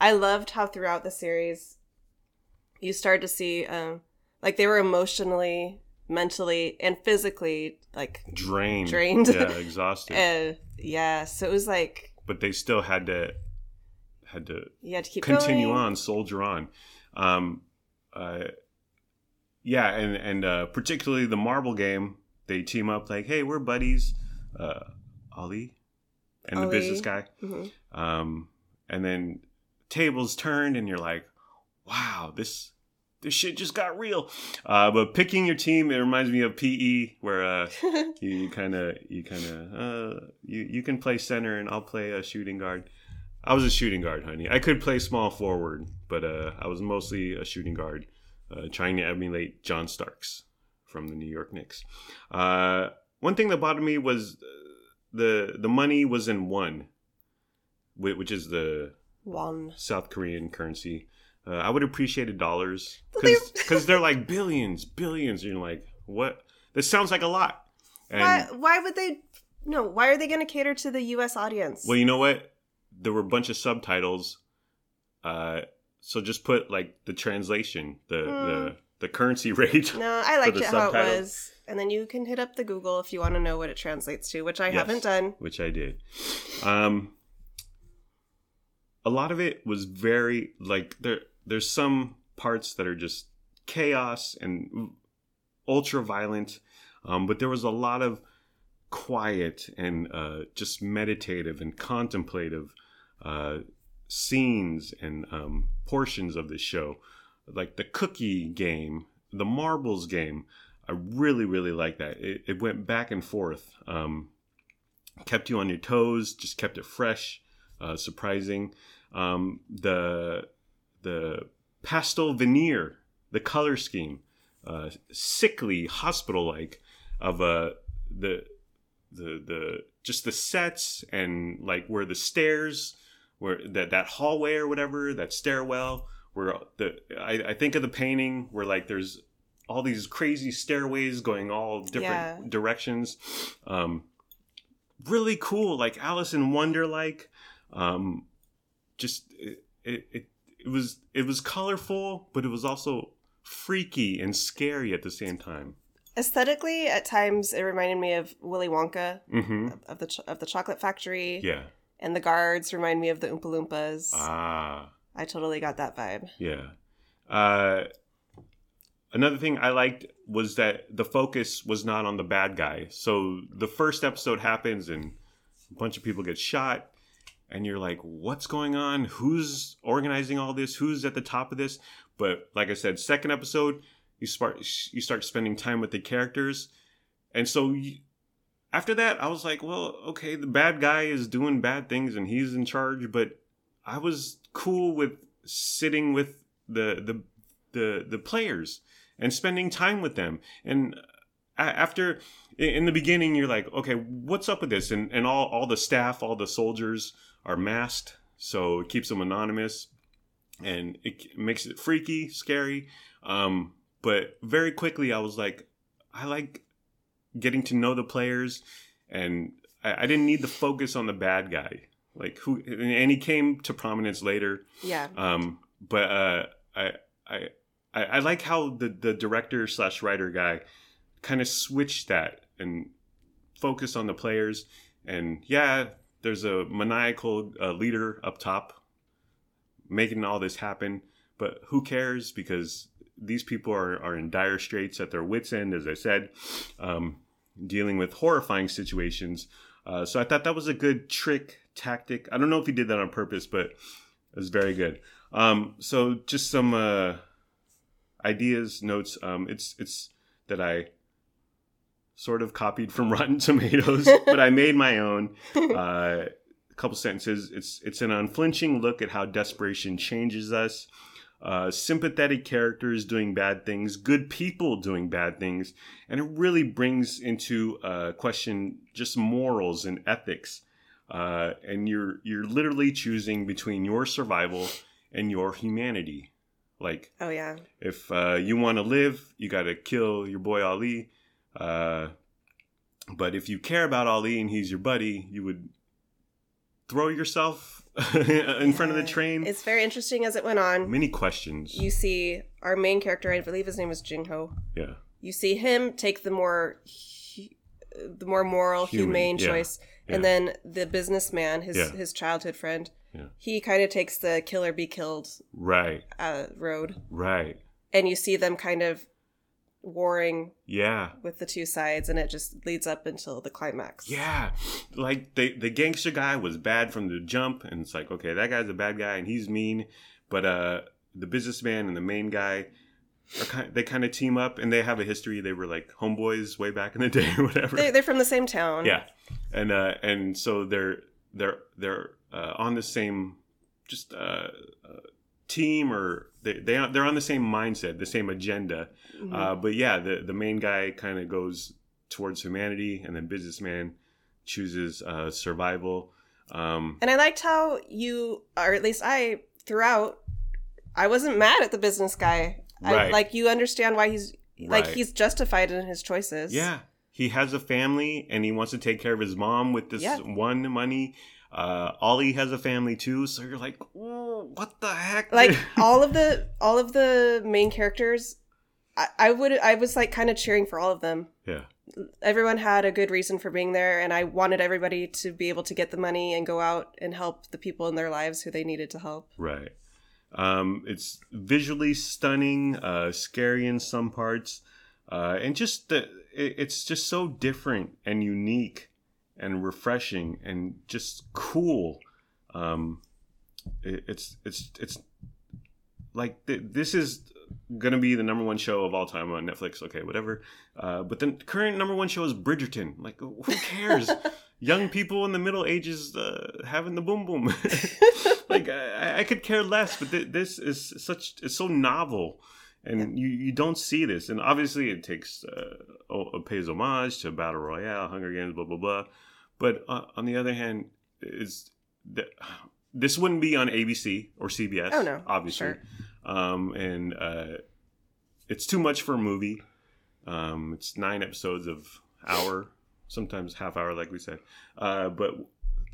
I loved how throughout the series, you started to see, um, like they were emotionally, mentally, and physically like Drained. Drained. Yeah, *laughs* exhausted. uh, yeah. So it was like but they still had to had to you had to keep continue going. on, soldier on. Um, uh, yeah, and and uh, particularly the marble game, they team up like, hey, we're buddies, uh, Ali, and the business guy. Mhm. Um, and then tables turned, and you're like, wow, this this shit just got real. Uh, but picking your team, it reminds me of PE, where uh, *laughs* you kind of you kind of uh, you you can play center, and I'll play a shooting guard. I was a shooting guard, honey. I could play small forward, but uh, I was mostly a shooting guard, uh, trying to emulate John Starks from the New York Knicks. Uh, one thing that bothered me was uh, the the money was in one, which is the One. South Korean currency. Uh, I would appreciate dollars *laughs* because they're like billions, billions. And you're like, what? This sounds like a lot. And why? Why would they? No. Why are they going to cater to the U.S. audience? well, you know what? There were a bunch of subtitles. Uh, so just put like the translation, the the the currency *laughs* rate. no, I liked it how it was. And then you can hit up the Google if you want to know what it translates to, which I Yes. haven't done. which I did. Um, a lot of it was very like there. There's some parts that are just chaos and ultra violent, um, but there was a lot of quiet and uh, just meditative and contemplative uh, scenes and um, portions of the show, like the cookie game, the marbles game. I really, really like that. It, it went back and forth. Um, kept you on your toes, just kept it fresh, uh, surprising. Um, the the pastel veneer, the color scheme, uh, sickly hospital like of uh, the the the just the sets and like where the stairs where that that hallway or whatever that stairwell where the I, I think of the painting where like there's all these crazy stairways going all different Yeah. directions. Um really cool like alice in wonder like um just it, it it was it was colorful but it was also freaky and scary at the same time. Aesthetically, at times, it reminded me of Willy Wonka mm-hmm. of, of the ch- of the chocolate factory, yeah. And the guards remind me of the Oompa Loompas. ah I totally got that vibe. Yeah. Uh, another thing I liked was that the focus was not on the bad guy. So the first episode happens and a bunch of people get shot, and you're like, what's going on? Who's organizing all this? Who's at the top of this? But like I said, second episode, you start you start spending time with the characters, and so you, after that, I was like, well, okay, the bad guy is doing bad things and he's in charge, but I was cool with sitting with the the the the players and spending time with them. And after in the beginning, you're like, okay, what's up with this? And and all all the staff, all the soldiers are masked, so it keeps them anonymous, and it makes it freaky, scary. Um, but very quickly, I was like, I like getting to know the players, and I, I didn't need the focus on the bad guy. Like who, and he came to prominence later. Yeah. Um, but uh, I, I, I like how the the director slash writer guy kind of switched that and focused on the players. And yeah, there's a maniacal uh, leader up top making all this happen, but who cares? Because these people are, are in dire straits at their wits' end, as I said, um, dealing with horrifying situations. Uh, so I thought that was a good trick tactic. I don't know if he did that on purpose, but it was very good. Um, so just some uh, ideas, notes. Um, it's it's that I sort of copied from *laughs* Rotten Tomatoes, but I made my own. *laughs* Uh, a couple sentences. It's it's an unflinching look at how desperation changes us. Uh, sympathetic characters doing bad things, good people doing bad things, and it really brings into uh, question just morals and ethics. Uh, and you're you're literally choosing between your survival and your humanity. Like Oh yeah. if uh, you want to live, you got to kill your boy Ali. Uh, but if you care about Ali and he's your buddy, you would throw yourself *laughs* in front of the train. It's very interesting as it went on. Many questions. You see our main character, I believe his name was Jingho. yeah. You see him take the more the more moral, Human, humane yeah, choice, yeah. and then the businessman, his Yeah. his childhood friend, he kind of takes the killer be killed Right. uh, road, Right. and you see them kind of warring Yeah. with the two sides, and it just leads up until the climax. Yeah. Like the the gangster guy was bad from the jump and it's like, okay, that guy's a bad guy and he's mean, but uh the businessman and the main guy kind they kind of team up and they have a history. They were like homeboys way back in the *laughs* day or whatever. They're, they're from the same town. Yeah, and uh, and so they're they're they're uh, on the same just uh, uh, team or they they are- they're on the same mindset, the same agenda. Mhm. Uh, but yeah, the the main guy kind of goes towards humanity, and then businessman chooses uh, survival. Um, And I liked how you, or at least I, throughout, I wasn't mad at the business guy. I, like you understand why he's like Right. he's justified in his choices. yeah, he has a family and he wants to take care of his mom with this Yeah. one money. Uh, Ali has a family too, so you're like, "Ooh, what the heck? like *laughs* all of the all of the main characters I, I would i was like kind of cheering for all of them yeah, everyone had a good reason for being there and i wanted everybody to be able to get the money and go out and help the people in their lives who they needed to help right. Um, it's visually stunning, uh, scary in some parts, uh, and just the it, it's just so different and unique and refreshing and just cool. Um, it, it's it's it's like th- this is gonna be the number one show of all time on Netflix. Okay, whatever. Uh, but the current number one show is Bridgerton. Like, who cares? *laughs* Young people in the Middle Ages uh, having the boom boom. *laughs* like, I, I could care less. But th- this is such it's so novel. And you, you don't see this, and obviously it takes uh, it pays homage to Battle Royale, Hunger Games, blah blah blah. But uh, on the other hand, is that this wouldn't be on ABC or CBS? Oh, no. obviously. Sure. Um, and uh, it's too much for a movie. Um, it's nine episodes of hour, sometimes half hour, like we said. Uh, but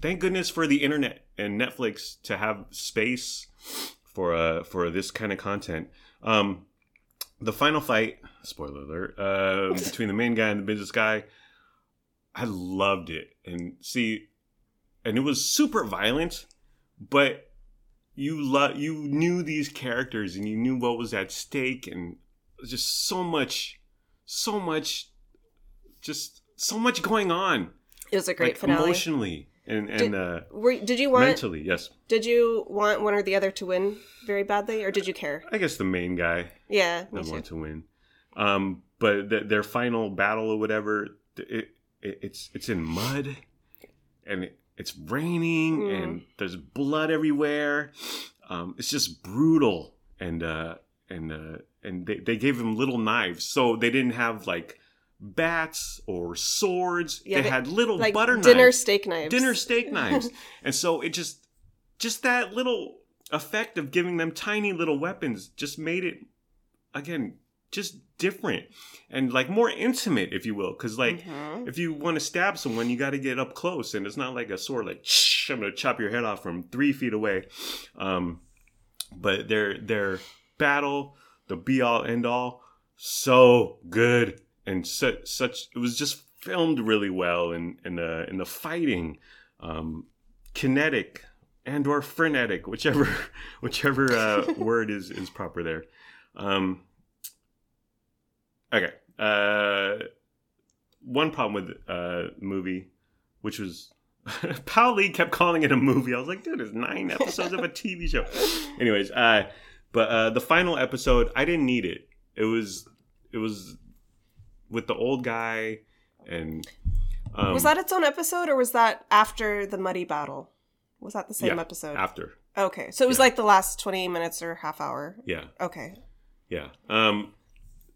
thank goodness for the internet and Netflix to have space for uh, for this kind of content. Um, the final fight, spoiler alert, uh, *laughs* between the main guy and the business guy, I loved it. And see, and it was super violent, but you lo- you knew these characters and you knew what was at stake, and just so much, so much, just so much going on, it was a great like finale emotionally and and Did- uh, Were, did you want mentally. Yes, did you want one or the other to win very badly or did you care I guess the main guy. yeah me want to win. Um, but th- their final battle or whatever, it, it it's it's in mud, and it, it's raining, Mm. and there's blood everywhere. Um, it's just brutal, and uh, and uh, and they they gave them little knives, so they didn't have like bats or swords. Yeah, they, they- had little like butter dinner knives. steak knives. Dinner steak *laughs* knives. And so it just just that little effect of giving them tiny little weapons just made it again just different and like more intimate if you will. Because like Mhm. if you want to stab someone you got to get up close and it's not like a sword like Shh, i'm gonna chop your head off from three feet away. Um but their their battle the be all end all so good and such such it was just filmed really well and and the and the fighting um kinetic and or frenetic whichever *laughs* whichever uh *laughs* word is is proper there um okay uh one problem with uh movie which was *laughs* Paul Lee kept calling it a movie. I was like, dude, it's nine episodes of a TV show. Anyways, uh, but uh, the final episode, I didn't need it. It was, it was with the old guy, and um, was that its own episode or was that after the muddy battle was that the same Yeah, episode after? okay so it was Yeah. like the last 20 minutes or half hour Yeah, okay yeah. Um,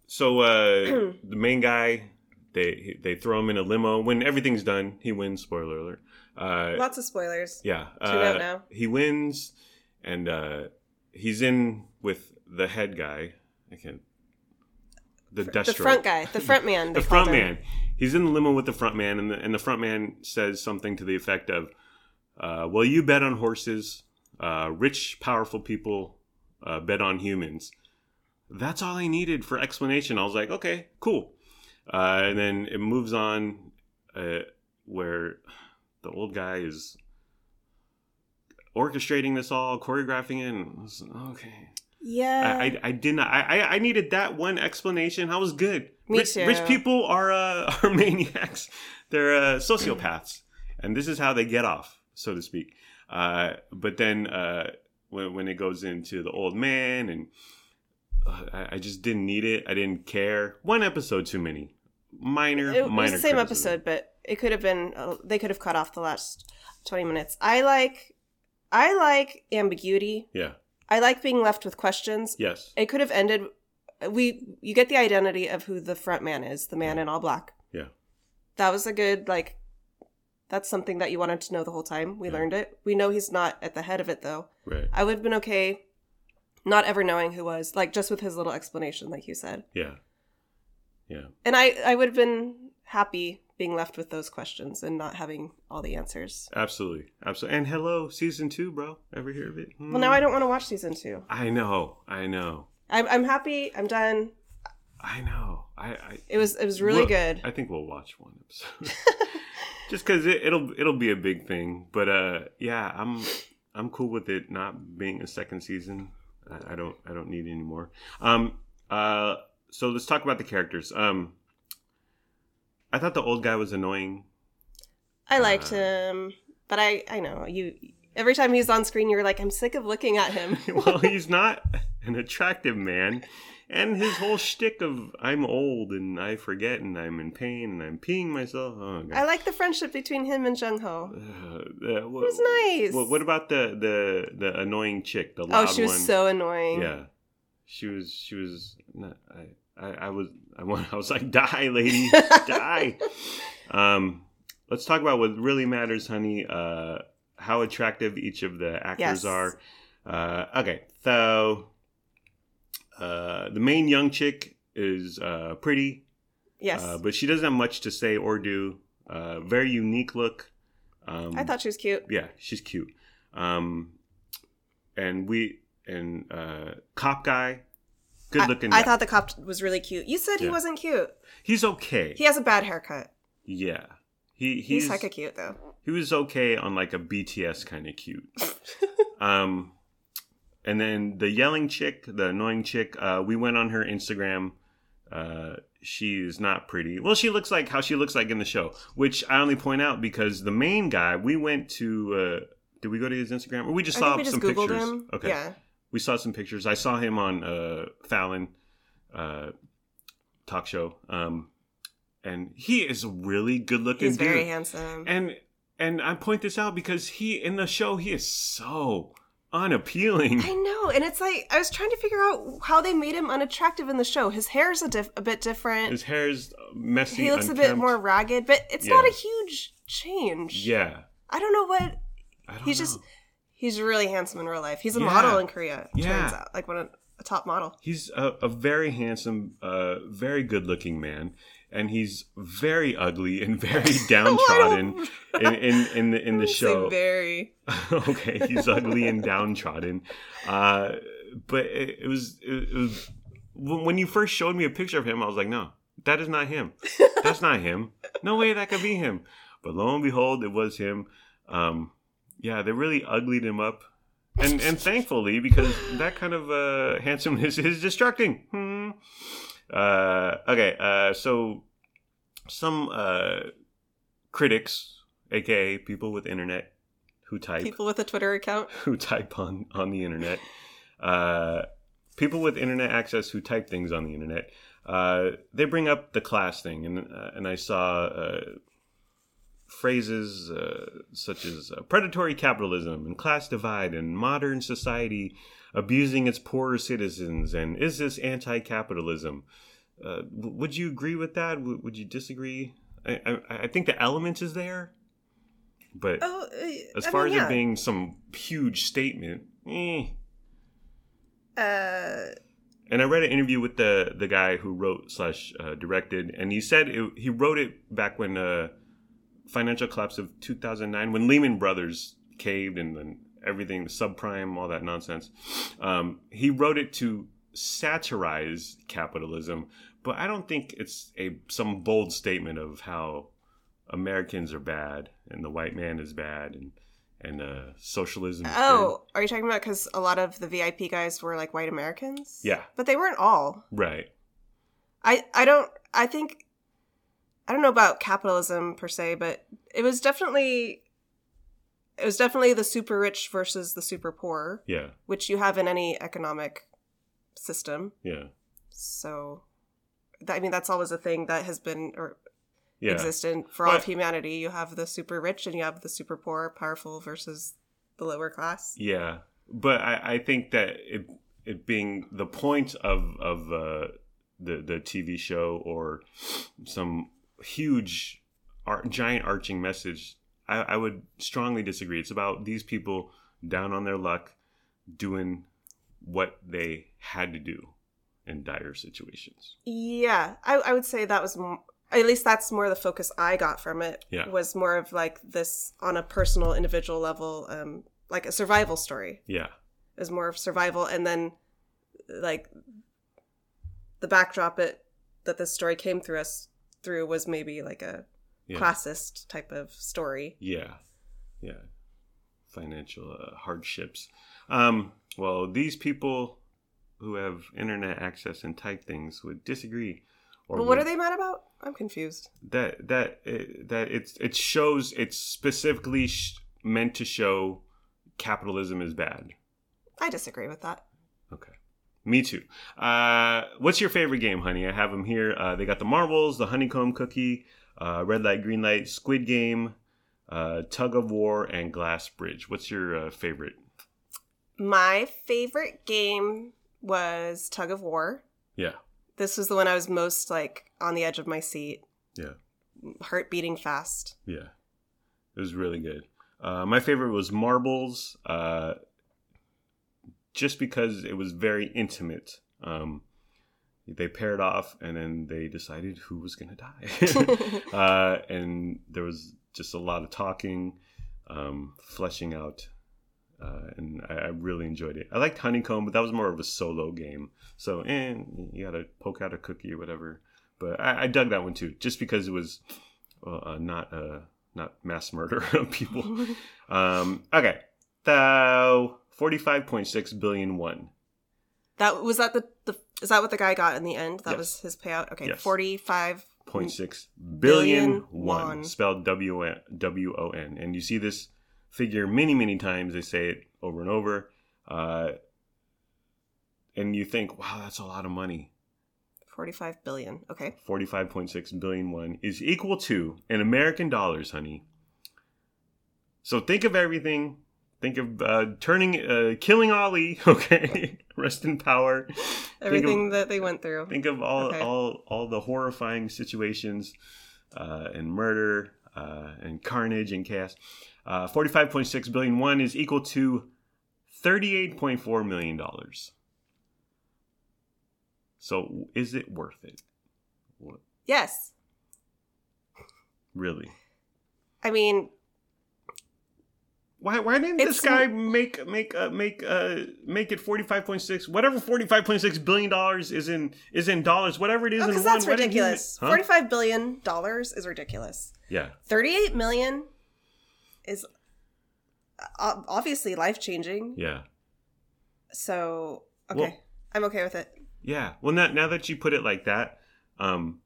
so uh, *clears throat* the main guy, they they throw him in a limo. When everything's done, he wins. Spoiler alert. Uh, lots of spoilers Yeah. Uh, now. He wins, and uh, he's in with the head guy. I can't. The Destro. the front guy the front man *laughs* the front man. He's in the limo with the front man, and the, and the front man says something to the effect of, uh, "Well, you bet on horses. Uh, rich, powerful people uh, bet on humans." That's all I needed for explanation. I was like, "Okay, cool." Uh, and then it moves on, uh, where the old guy is orchestrating this all, choreographing it. And was, okay, yeah I, I, I did not. I, I- needed that one explanation. I was good. Me rich, too. rich people are uh, *laughs* are maniacs. They're uh, sociopaths, and this is how they get off, so to speak. Uh, but then uh, when when it goes into the old man, and uh, I, I just didn't need it. I didn't care. One episode too many. Minor, it, it minor. was the same criticism. episode but it could have been uh, they could have cut off the last 20 minutes i like i like ambiguity Yeah. I like being left with questions Yes. it could have ended we you get the identity of who the front man is the man in all black Yeah. that was a good like that's something that you wanted to know the whole time we Yeah. learned it we know he's not at the head of it though Right. i would have been okay not ever knowing who was like just with his little explanation like you said Yeah. Yeah. And I I would have been happy being left with those questions and not having all the answers. Absolutely. Absolutely. And hello, season two, bro. Ever hear of it? Hmm. Well, now I don't want to watch season two. I know. I know. I'm I'm happy. I'm done. I know. I. I It was it was really We'll- good. I think we'll watch one episode. *laughs* *laughs* Just because it, it'll it'll be a big thing, but uh, yeah, I'm I'm cool with it not being a second season. I, I don't I don't need any more. Um. Uh. So let's talk about the characters. Um. I thought the old guy was annoying. I liked Uh, him, but I I know you. Every time he's on screen, you're like, I'm sick of looking at him. *laughs* well, *laughs* he's not an attractive man, and his whole shtick of I'm old and I forget and I'm in pain and I'm peeing myself. Oh, God. I like the friendship between him and Jung Ho. Uh, uh, It was nice. what, what about the the the annoying chick, the oh, she was one? so annoying. yeah, she was she was. Not, I, I I was I want *laughs* I was like die lady die. *laughs* Um, let's talk about what really matters, honey. Uh, how attractive each of the actors Yes. are. Uh, okay, so uh, the main young chick is uh, pretty, Yes. uh, but she doesn't have much to say or do. Uh, very unique look. Um, I thought she was cute. yeah, she's cute. Um, and we and uh, cop guy, good looking. I, I thought the cop was really cute. You said he wasn't cute. he's okay. He has a bad haircut. yeah, he He's, he's, hecka cute though. he was okay on like a BTS kind of cute. *laughs* um, and then the yelling chick, the annoying chick, uh, we went on her Instagram. Uh, she is not pretty. Well, she looks like how she looks like in the show, which I only point out because the main guy. We went to. Uh, did we go to his Instagram, or we just I saw we just some googled pictures? him. Okay, Yeah. We saw some pictures. I saw him on uh, Fallon uh, talk show, um, and he is a really good looking He's dude. very handsome. And and I point this out because he in the show he is so unappealing. I know, and it's like I was trying to figure out how they made him unattractive in the show. His hair's a, diff- a bit different. His hair's messy. he looks a bit more ragged, but it's Yeah. not a huge change. Yeah, I don't know what I don't he's know. just. He's really handsome in real life. He's a Yeah. model in Korea. Yeah. Turns out, like one of a top model. He's a, a very handsome, uh, very good looking man, and he's very ugly and very *laughs* downtrodden *laughs* in, in in the in the show. very. *laughs* okay, he's ugly and downtrodden. Uh, but it, it was it, it was when when you first showed me a picture of him, I was like, no, that is not him. That's not him. No way that could be him. But lo and behold, it was him. Um, yeah, they really uglied him up. And and thankfully, because that kind of uh, handsomeness is distracting. Hmm. Uh, okay, uh, so some uh, critics, aka people with internet, who type People with a Twitter account. *laughs* who type on on the internet, uh, people with internet access who type things on the internet, uh, they bring up the class thing, and uh, and I saw uh, phrases uh, such as uh, predatory capitalism and class divide and modern society abusing its poorer citizens, and is this anti-capitalism? Uh, w- would you agree with that? W- would you disagree? I, I, I think the element is there, but Oh, uh, as far mean, as yeah. it being some huge statement, eh. Uh, And I read an interview with the the guy who wrote slash uh, directed, and he said it, he wrote it back when uh, financial collapse of two thousand nine, when Lehman Brothers caved and then everything, subprime, all that nonsense. Um, he wrote it to satirize capitalism, but I don't think it's a some bold statement of how Americans are bad and the white man is bad and and uh, socialism. Is oh, are you talking about because a lot of the VIP guys were like white Americans? Yeah. but they weren't all right I I don't. I think I don't know about capitalism per se, but it was definitely it was definitely the super rich versus the super poor, Yeah, which you have in any economic system. yeah, So, that, I mean, that's always a thing that has been or yeah. existent for all of humanity. You have the super rich and you have the super poor, powerful versus the lower class. Yeah, but I, I think that it it being the point of of uh, the the TV show or some huge ar- giant arching message, I, I would strongly disagree. It's about these people down on their luck, doing what they had to do. in dire situations. Yeah, I, I would say that was m- at least that's more the focus I got from it. Yeah. was more of like this on a personal, individual level, um, like a survival story. Yeah. It was more of survival, and then like the backdrop it that this story came through us through was maybe like a Yeah. classist type of story. Yeah, yeah, financial uh, hardships. Um, well, these people who have internet access and type things would disagree. Or But what would- are they mad about? I'm confused. That that uh, that it's it shows it's specifically sh- meant to show capitalism is bad. I disagree with that. Okay. Me too. Uh, what's your favorite game, honey? I have them here. Uh, they got the marbles, the honeycomb cookie, uh, red light, green light, squid game, uh, tug of war, and glass bridge. What's your uh, favorite? My favorite game was Tug of War. Yeah. This was the one I was most like on the edge of my seat, Yeah. heart beating fast. Yeah. It was really good. Uh, my favorite was marbles, uh, just because it was very intimate. Um, they paired off, and then they decided who was going to die. *laughs* *laughs* uh, and there was just a lot of talking, um, fleshing out, uh, and I, I really enjoyed it. I liked Honeycomb, but that was more of a solo game. So, and you got to poke out a cookie or whatever. But I, I dug that one too, just because it was uh, uh, not uh, not mass murder *laughs* of people. um, okay, so forty-five point six billion won. That was that the, the is that what the guy got in the end? That Yes. was his payout. Okay, Yes. forty five. Point six Billion billion won, won. spelled W O N, and you see this figure many many times. They say it over and over, uh, and you think, wow, that's a lot of money. Forty five billion. Okay. Forty-five point six billion won is equal to in American dollars, honey. So think of everything. Think of uh, turning, uh, killing Ali. *laughs* Okay, rest in power. Everything that they went through. Think of all Okay. all all the horrifying situations uh, and murder uh, and carnage and chaos. Uh, Forty-five point six billion one is equal to thirty-eight point four million dollars. So is it worth it? What, Yes. really? I mean, Why why didn't this guy make make uh, make uh make it forty five point six whatever forty five point six billion dollars is in is in dollars whatever it is in because one that's ridiculous. Huh? Forty five billion dollars is ridiculous. yeah Thirty eight million is obviously life changing. yeah So okay, Well- I'm okay with it. Yeah. Well, now, now that you put it like that, um,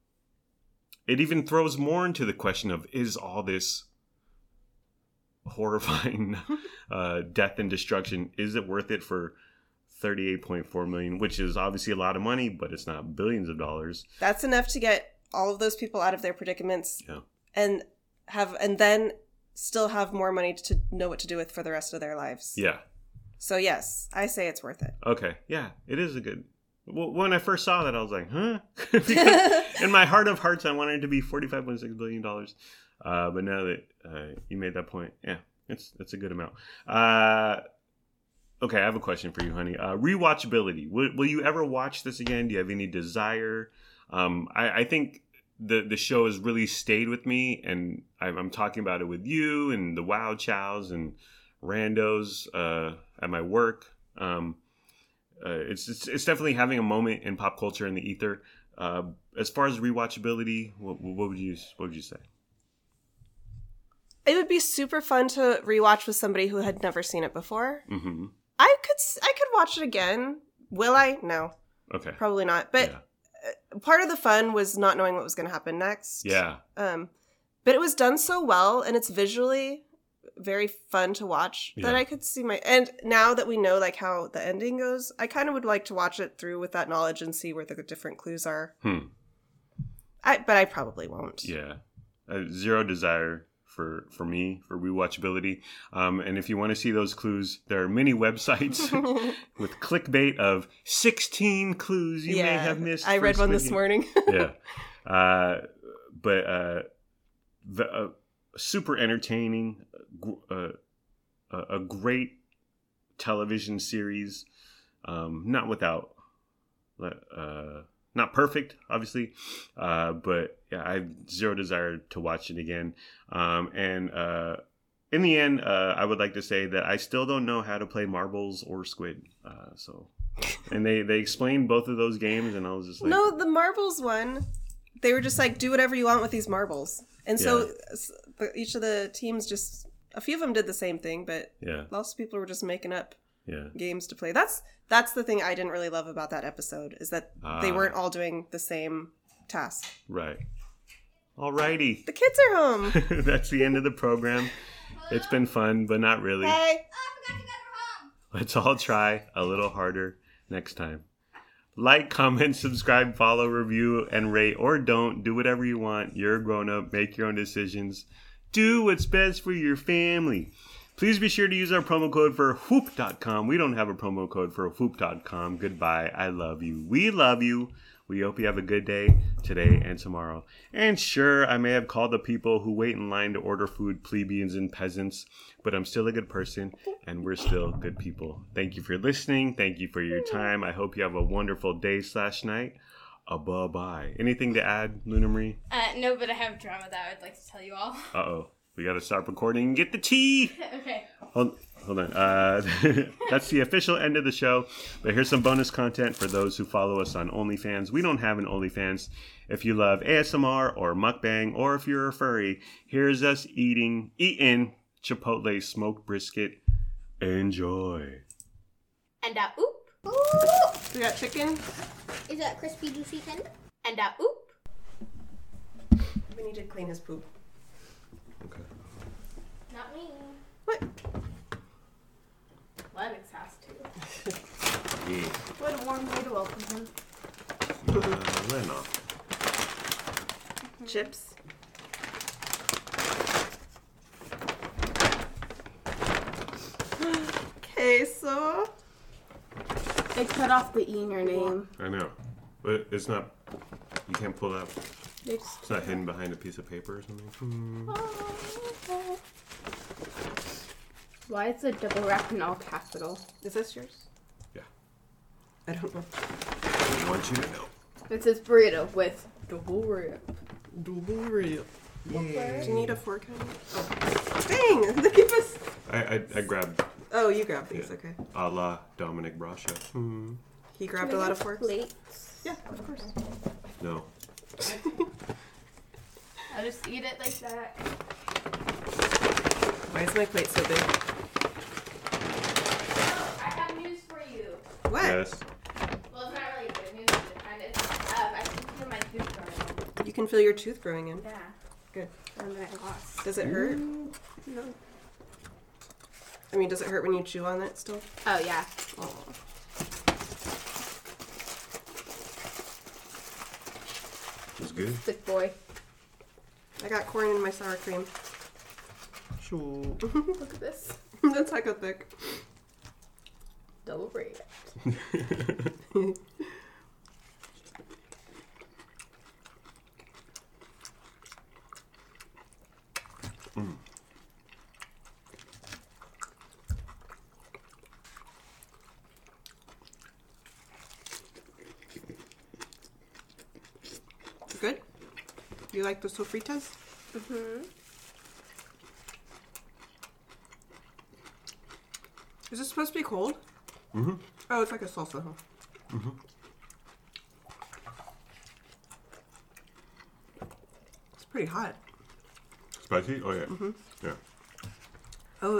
it even throws more into the question of is all this horrifying *laughs* uh, death and destruction is it worth it for 38.4 million which is obviously a lot of money but it's not billions of dollars That's enough to get all of those people out of their predicaments Yeah. and have and then still have more money to know what to do with for the rest of their lives. yeah So yes, I say it's worth it. okay yeah it is a good well, when i first saw that i was like huh *laughs* *laughs* in my heart of hearts i wanted it to be 45.6 billion dollars uh, but now that uh, you made that point yeah it's it's a good amount. Uh, okay i have a question for you honey. Uh, rewatchability. Will, will you ever watch this again? Do you have any desire? Um, I, I think the the show has really stayed with me and I'm, I'm talking about it with you and the wow chows and randos uh, at my work. Um, uh, it's, it's it's definitely having a moment in pop culture in the ether. As far as rewatchability, what, what would you what would you say? It would be super fun to rewatch with somebody who had never seen it before. hmm I could I could watch it again. Will I? No, Okay. probably not. But yeah. part of the fun was not knowing what was going to happen next. Yeah. Um, but it was done so well, and it's visually very fun to watch that I could see my. And now that we know like how the ending goes, I kind of would like to watch it through with that knowledge and see where the different clues are. Hmm. I, but I probably won't. Yeah. Uh, zero desire for for me for rewatchability. Um, and if you want to see those clues, there are many websites *laughs* with clickbait of 16 clues you may have missed. I read one this morning. *laughs* yeah. *laughs* Uh, but uh, the, uh, super entertaining, uh, a a great television series, um, not without Uh, not perfect, obviously, uh, but yeah, I have zero desire to watch it again. Um, and uh, in the end, uh, I would like to say that I still don't know how to play marbles or squid. Uh, so, and they they explained both of those games, and I was just like, no, the marbles one, they were just like, do whatever you want with these marbles. And so but each of the teams just, a few of them did the same thing, but yeah, lots of people were just making up yeah, games to play. That's that's the thing I didn't really love about that episode is that they Ah. weren't all doing the same task. right. Alrighty, The kids are home. *laughs* that's the end of the program. It's been fun, but not really. hey. Let's all try a little harder next time. Like, comment, subscribe, follow, review, and rate, or don't. Do whatever you want. You're a grown up. Make your own decisions. Do what's best for your family. Please be sure to use our promo code for whoop.com. We don't have a promo code for whoop.com. Goodbye. I love you. We love you. We hope you have a good day today and tomorrow. And sure, I may have called the people who wait in line to order food plebeians and peasants, but I'm still a good person and we're still good people. Thank you for listening. Thank you for your time. I hope you have a wonderful day slash night. Uh, bye bye. Anything to add, Luna Marie? Uh, no, but I have drama that I would like to tell you all. Uh oh. We gotta stop recording and get the tea. *laughs* okay. Hold, hold on. Uh, *laughs* that's the official end of the show. But here's some bonus content for those who follow us on OnlyFans. We don't have an OnlyFans. If you love ASMR or mukbang, or if you're a furry, here's us eating eating Chipotle smoked brisket. Enjoy. And uh, oop. Ooh! We got chicken. Is that crispy, juicy tender? And uh, oop. We need to clean his poop. Okay. Not me. What? Lennox has to. *laughs* Yeah. What a warm way to welcome him. Uh, Lena. Chips. *gasps* Queso. They cut off the E in your name. I know. But it's not. You can't pull that. They just It's not hidden behind a piece of paper or something. Why is it double wrapped in all capital? Is this yours? Yeah. I don't know. I want you to know. It says burrito with double wrap. Double wrap. Yeah. Do you need a fork? Oh. Dang! They keep us. I, I, I grabbed Oh, you grabbed these. Yeah. Okay. a la Dominic Brasha. Mm-hmm. He grabbed a lot of forks. Plates. Yeah, of course. No. *laughs* I'll just eat it like that. Why is my plate so big? I have news for you. What? Yes. Well, it's not really good news, but kind of. Um, I can feel my tooth growing. You can feel your tooth growing in. Yeah. Good. And then I lost. Does it hurt? No. I mean, does it hurt when you chew on it still? Oh yeah. Oh. It's good. Thick boy. I got corn in my sour cream. Sure. *laughs* Look at this. That's like a thick. Double wrapped. *laughs* Good? You like the sofritas? Mm-hmm. Is this supposed to be cold? Mhm. Oh, it's like a salsa, huh? It's pretty hot. Spicy? Oh, yeah. Mm-hmm. Yeah. Oh,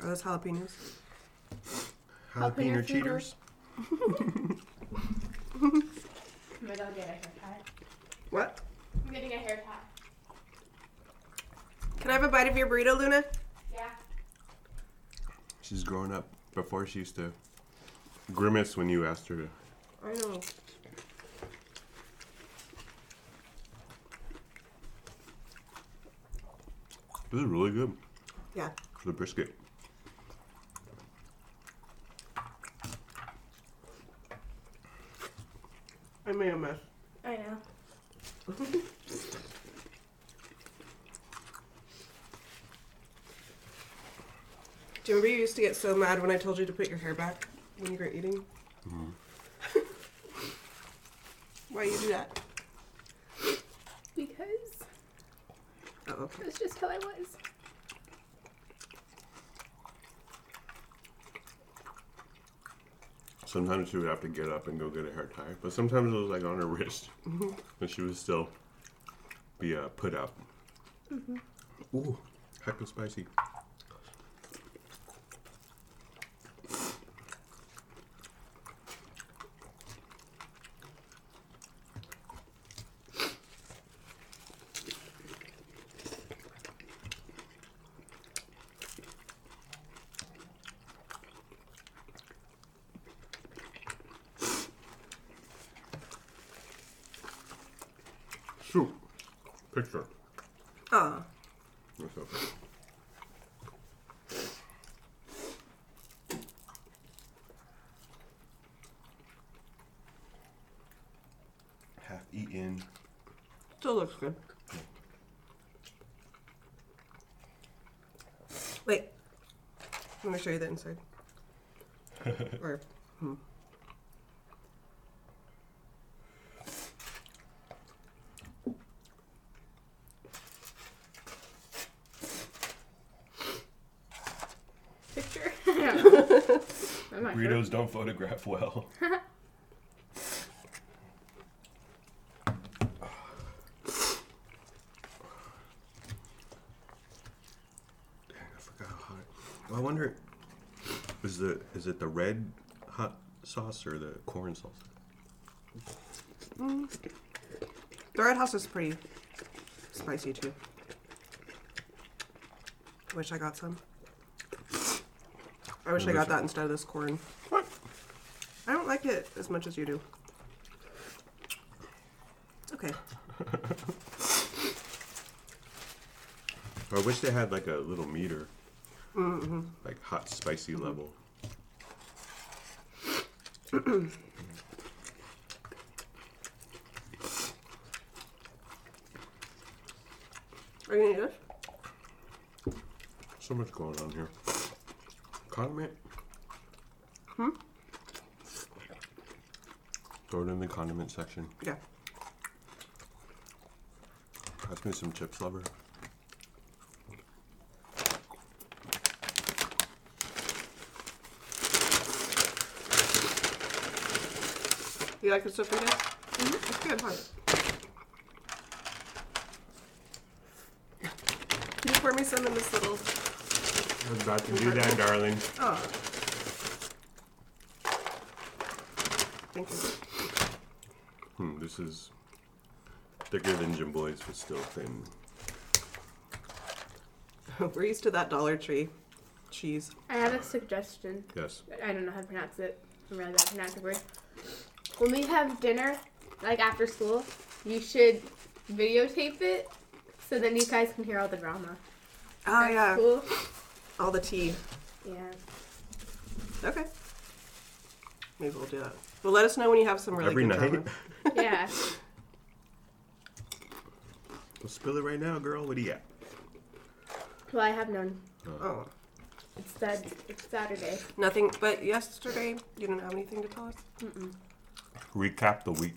are those jalapenos? Jalapeno cheaters. Maybe I'll get a haircut. What? I'm getting a haircut. Can I have a bite of your burrito, Luna? Yeah. She's growing up. Before she used to grimace when you asked her to. I know. This is really good. Yeah. The brisket. I made a mess. I know. *laughs* Do you remember you used to get so mad when I told you to put your hair back when you were eating? Mm-hmm. Why you do that? Because Oh, okay. that's just how I was. Sometimes she would have to get up and go get a hair tie, but sometimes it was like on her wrist, mm-hmm. and she would still be uh, put out. Mm-hmm. Ooh, heck of spicy. Soup. Picture. Oh, That's okay. Half eaten. still looks good. Wait. Let me show you the inside. *laughs* or, hmm. Picture. I'm not sure. Burritos don't photograph well. *laughs* Dang, I forgot how hot. Well, I wonder, is the is it the red hot sauce or the corn sauce? Mm. The Red House is pretty spicy too. I wish I got some. I wish I got that instead of this corn. What? I don't like it as much as you do. It's okay. *laughs* I wish they had like a little meter, mm-hmm. like hot spicy level. Are you gonna eat this? So much going on here. Condiment. Hmm? Throw it in the condiment section. Yeah. Pass me some chips, lover. You like the sofrito? Mm-hmm. It's good, huh? Can you pour me some in this little? I was about to do that, darling. Oh. Thank you. Hmm, this is thicker than Jimboy's, but still thin. *laughs* We're used to that Dollar Tree cheese. I have a suggestion. Yes. I don't know how to pronounce it. I'm really bad at pronouncing words. When we have dinner, like after school, you should videotape it so then you guys can hear all the drama. Oh yeah, Cool. all the tea. Yeah. Okay. Maybe we'll do that. Well, let us know when you have some really Every good night. drama. *laughs* Yeah. Well, spill it right now, girl. What do you got? well, I have none. Oh, oh. It's that. It's Saturday. nothing. But yesterday, you didn't have anything to tell us. Recap the week.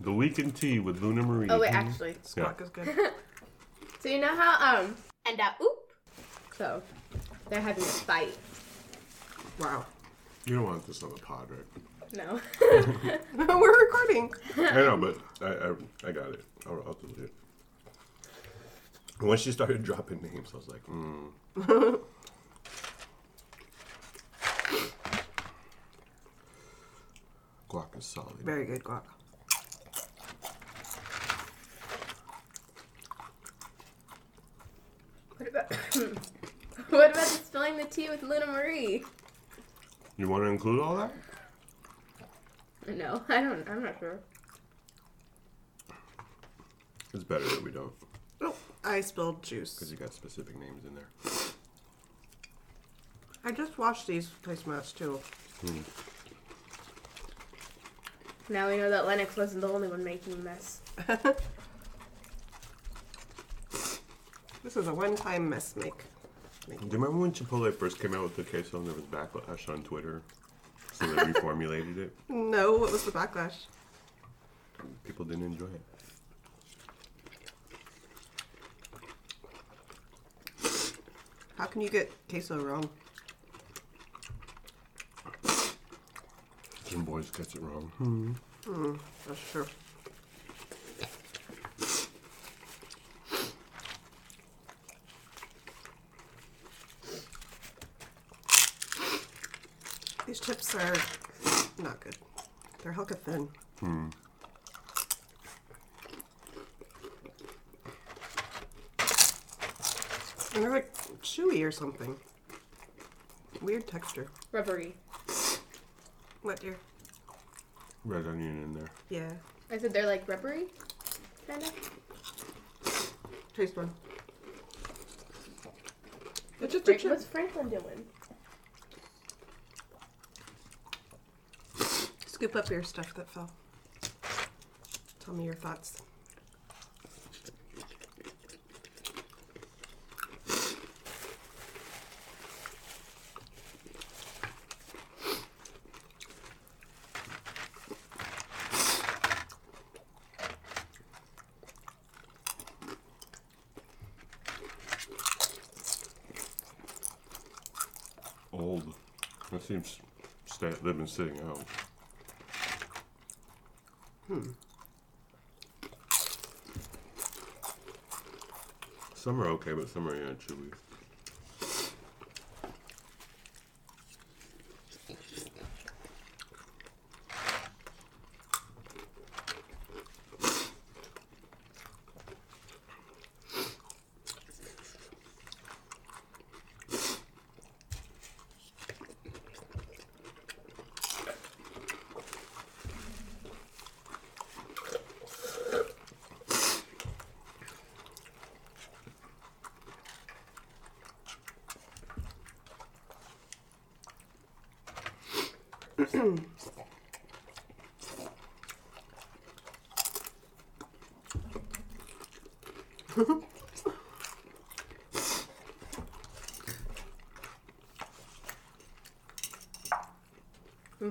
The week in tea with Luna Marie. Oh wait, actually. Squawk is good. *laughs* So you know how um and uh oop. So they're having a fight. wow. You don't want this on the pod, right? No. *laughs* *laughs* We're recording. I know, but I, I, I got it. I'll, I'll delete it. And Once she started dropping names, I was like, hmm. Guac is solid. Very good guac. what about *laughs* what about spilling the tea with Luna Marie? You want to include all that? No, I don't. I'm not sure. It's better that we don't, Oh, I spilled juice. because juice. you got specific names in there. I just washed these placemats too. Hmm. Now we know that Lennox wasn't the only one making a mess. *laughs* This is a one-time mess make. Do you remember when Chipotle first came out with the queso and there was backlash on Twitter? So they reformulated it. *laughs* No, what was the backlash? people didn't enjoy it. How can you get queso wrong? Jimboys gets it wrong. Hmm. Hmm. That's true. These chips are not good. They're hella thin. Hmm. And they're like chewy or something. Weird texture. Rubbery. What dear? Red onion in there. Yeah. I said they're like rubbery, kind of. Taste one. It's just Frank, what's Franklin doing? Scoop up your stuff that fell. Tell me your thoughts. Old. That seems living sitting out. Hmm. Some are okay, but some are yeah, chewy. I'm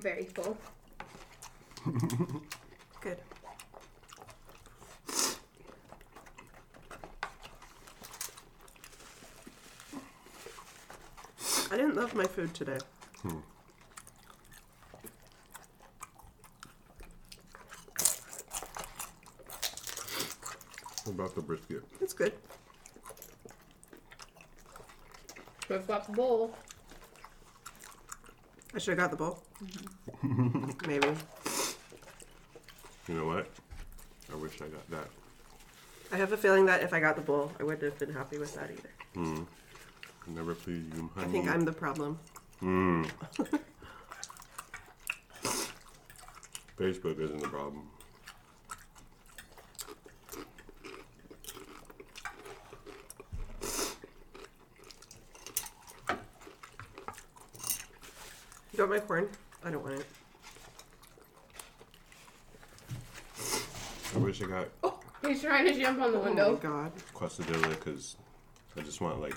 very full. *laughs* Good. I didn't love my food today. Hmm. What about the brisket? It's good. We've got the bowl. I should have got the bowl. *laughs* Maybe. You know what? I wish I got that. I have a feeling that if I got the bowl, I wouldn't have been happy with that either. Hmm. Never please you, honey. I think I'm the problem. *laughs* Facebook isn't the problem. You want my corn? I don't want it. I wish I got Oh, He's trying to jump on the window. Oh my window. god. quesadilla because I just want like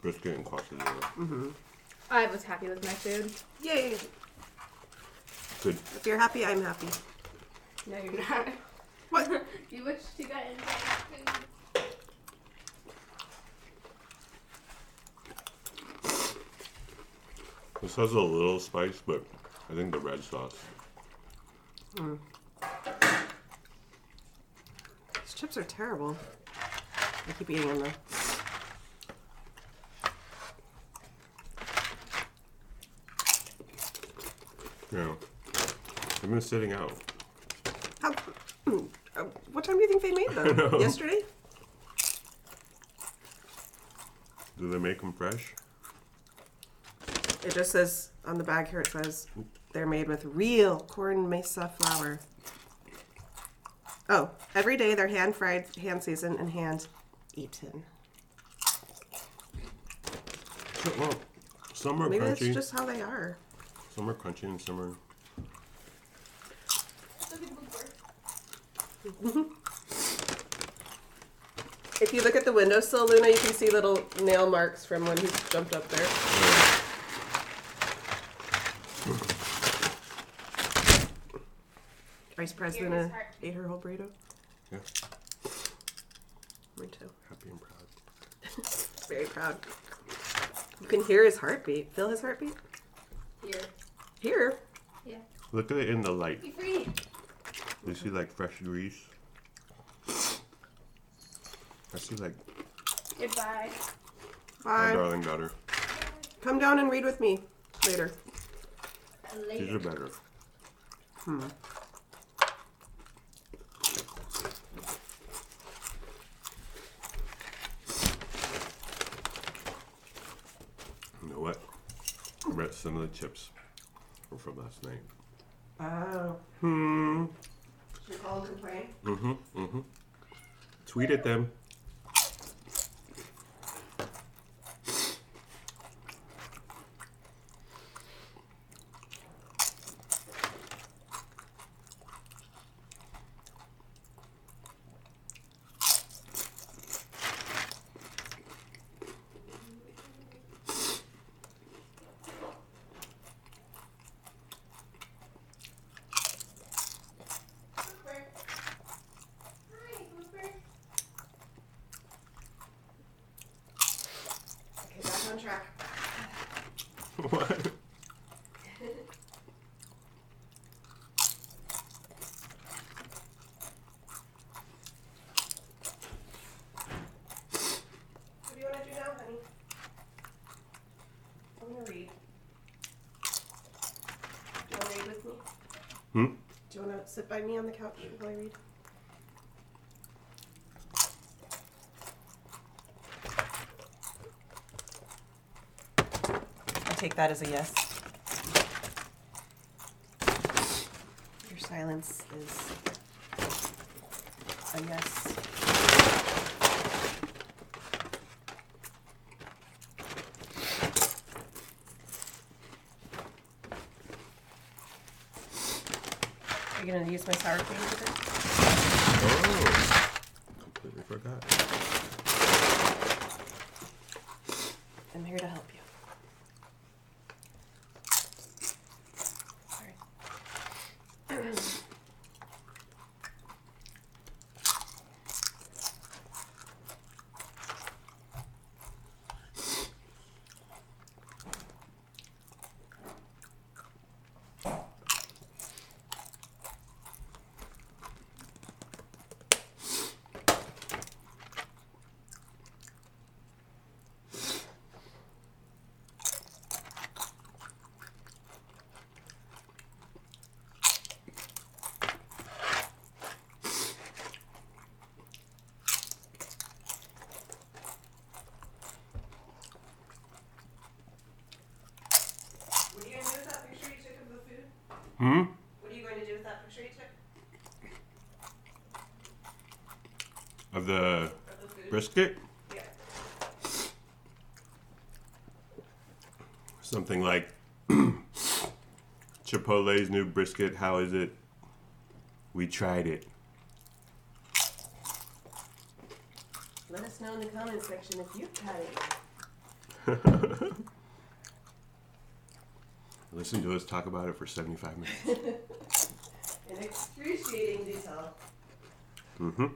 brisket and quesadilla. Mm-hmm. I was happy with my food. Yay! Good. If you're happy, I'm happy. No, you're not. What? *laughs* You wish you got into This has a little spice, but I think the red sauce. These chips are terrible. I keep eating them though. Yeah. They've been sitting out. How? uh, What time do you think they made *laughs* them? Yesterday? Do they make them fresh? It just says on the bag here. It says they're made with real corn masa flour. Oh, every day they're hand fried, hand seasoned, and hand eaten. Well, some are Maybe that's crunchy. just how they are. Some are crunchy and some are. Look at the board. If you look at the windowsill, Luna, you can see little nail marks from when he jumped up there. Vice president Here's uh, ate her whole burrito. Yeah. Me too. Happy and proud. *laughs* Very proud. You can hear his heartbeat. Feel his heartbeat? Here. Here. Yeah. Look at it in the light. Be free. You see like fresh grease. I see like Goodbye. Bye. my darling daughter. Come down and read with me later. These are better. You know what? I bet some of the chips were from last night. Oh. Hmm. Should we call and complain? Mm-hmm. Mm-hmm. Tweet at them. Okay, back on track. what? What do you want to do now, honey? I'm gonna read. Do you want to read with me? Hmm? Do you want to sit by me on the couch while I read? I take that as a yes. Your silence is a yes. You gonna use my sour cream with it? Oh. Completely forgot. I'm here to help you. Sorry. What are you gonna do with that picture you took of the food? Hmm? What are you going to do with that picture you took Of the of the brisket? Yeah. Something like *clears throat* Chipotle's new brisket. How is it? We tried it. Let us know in the comments section if you've tried it. *laughs* Listen to us talk about it for 75 minutes. *laughs* In excruciating detail. Mm-hmm.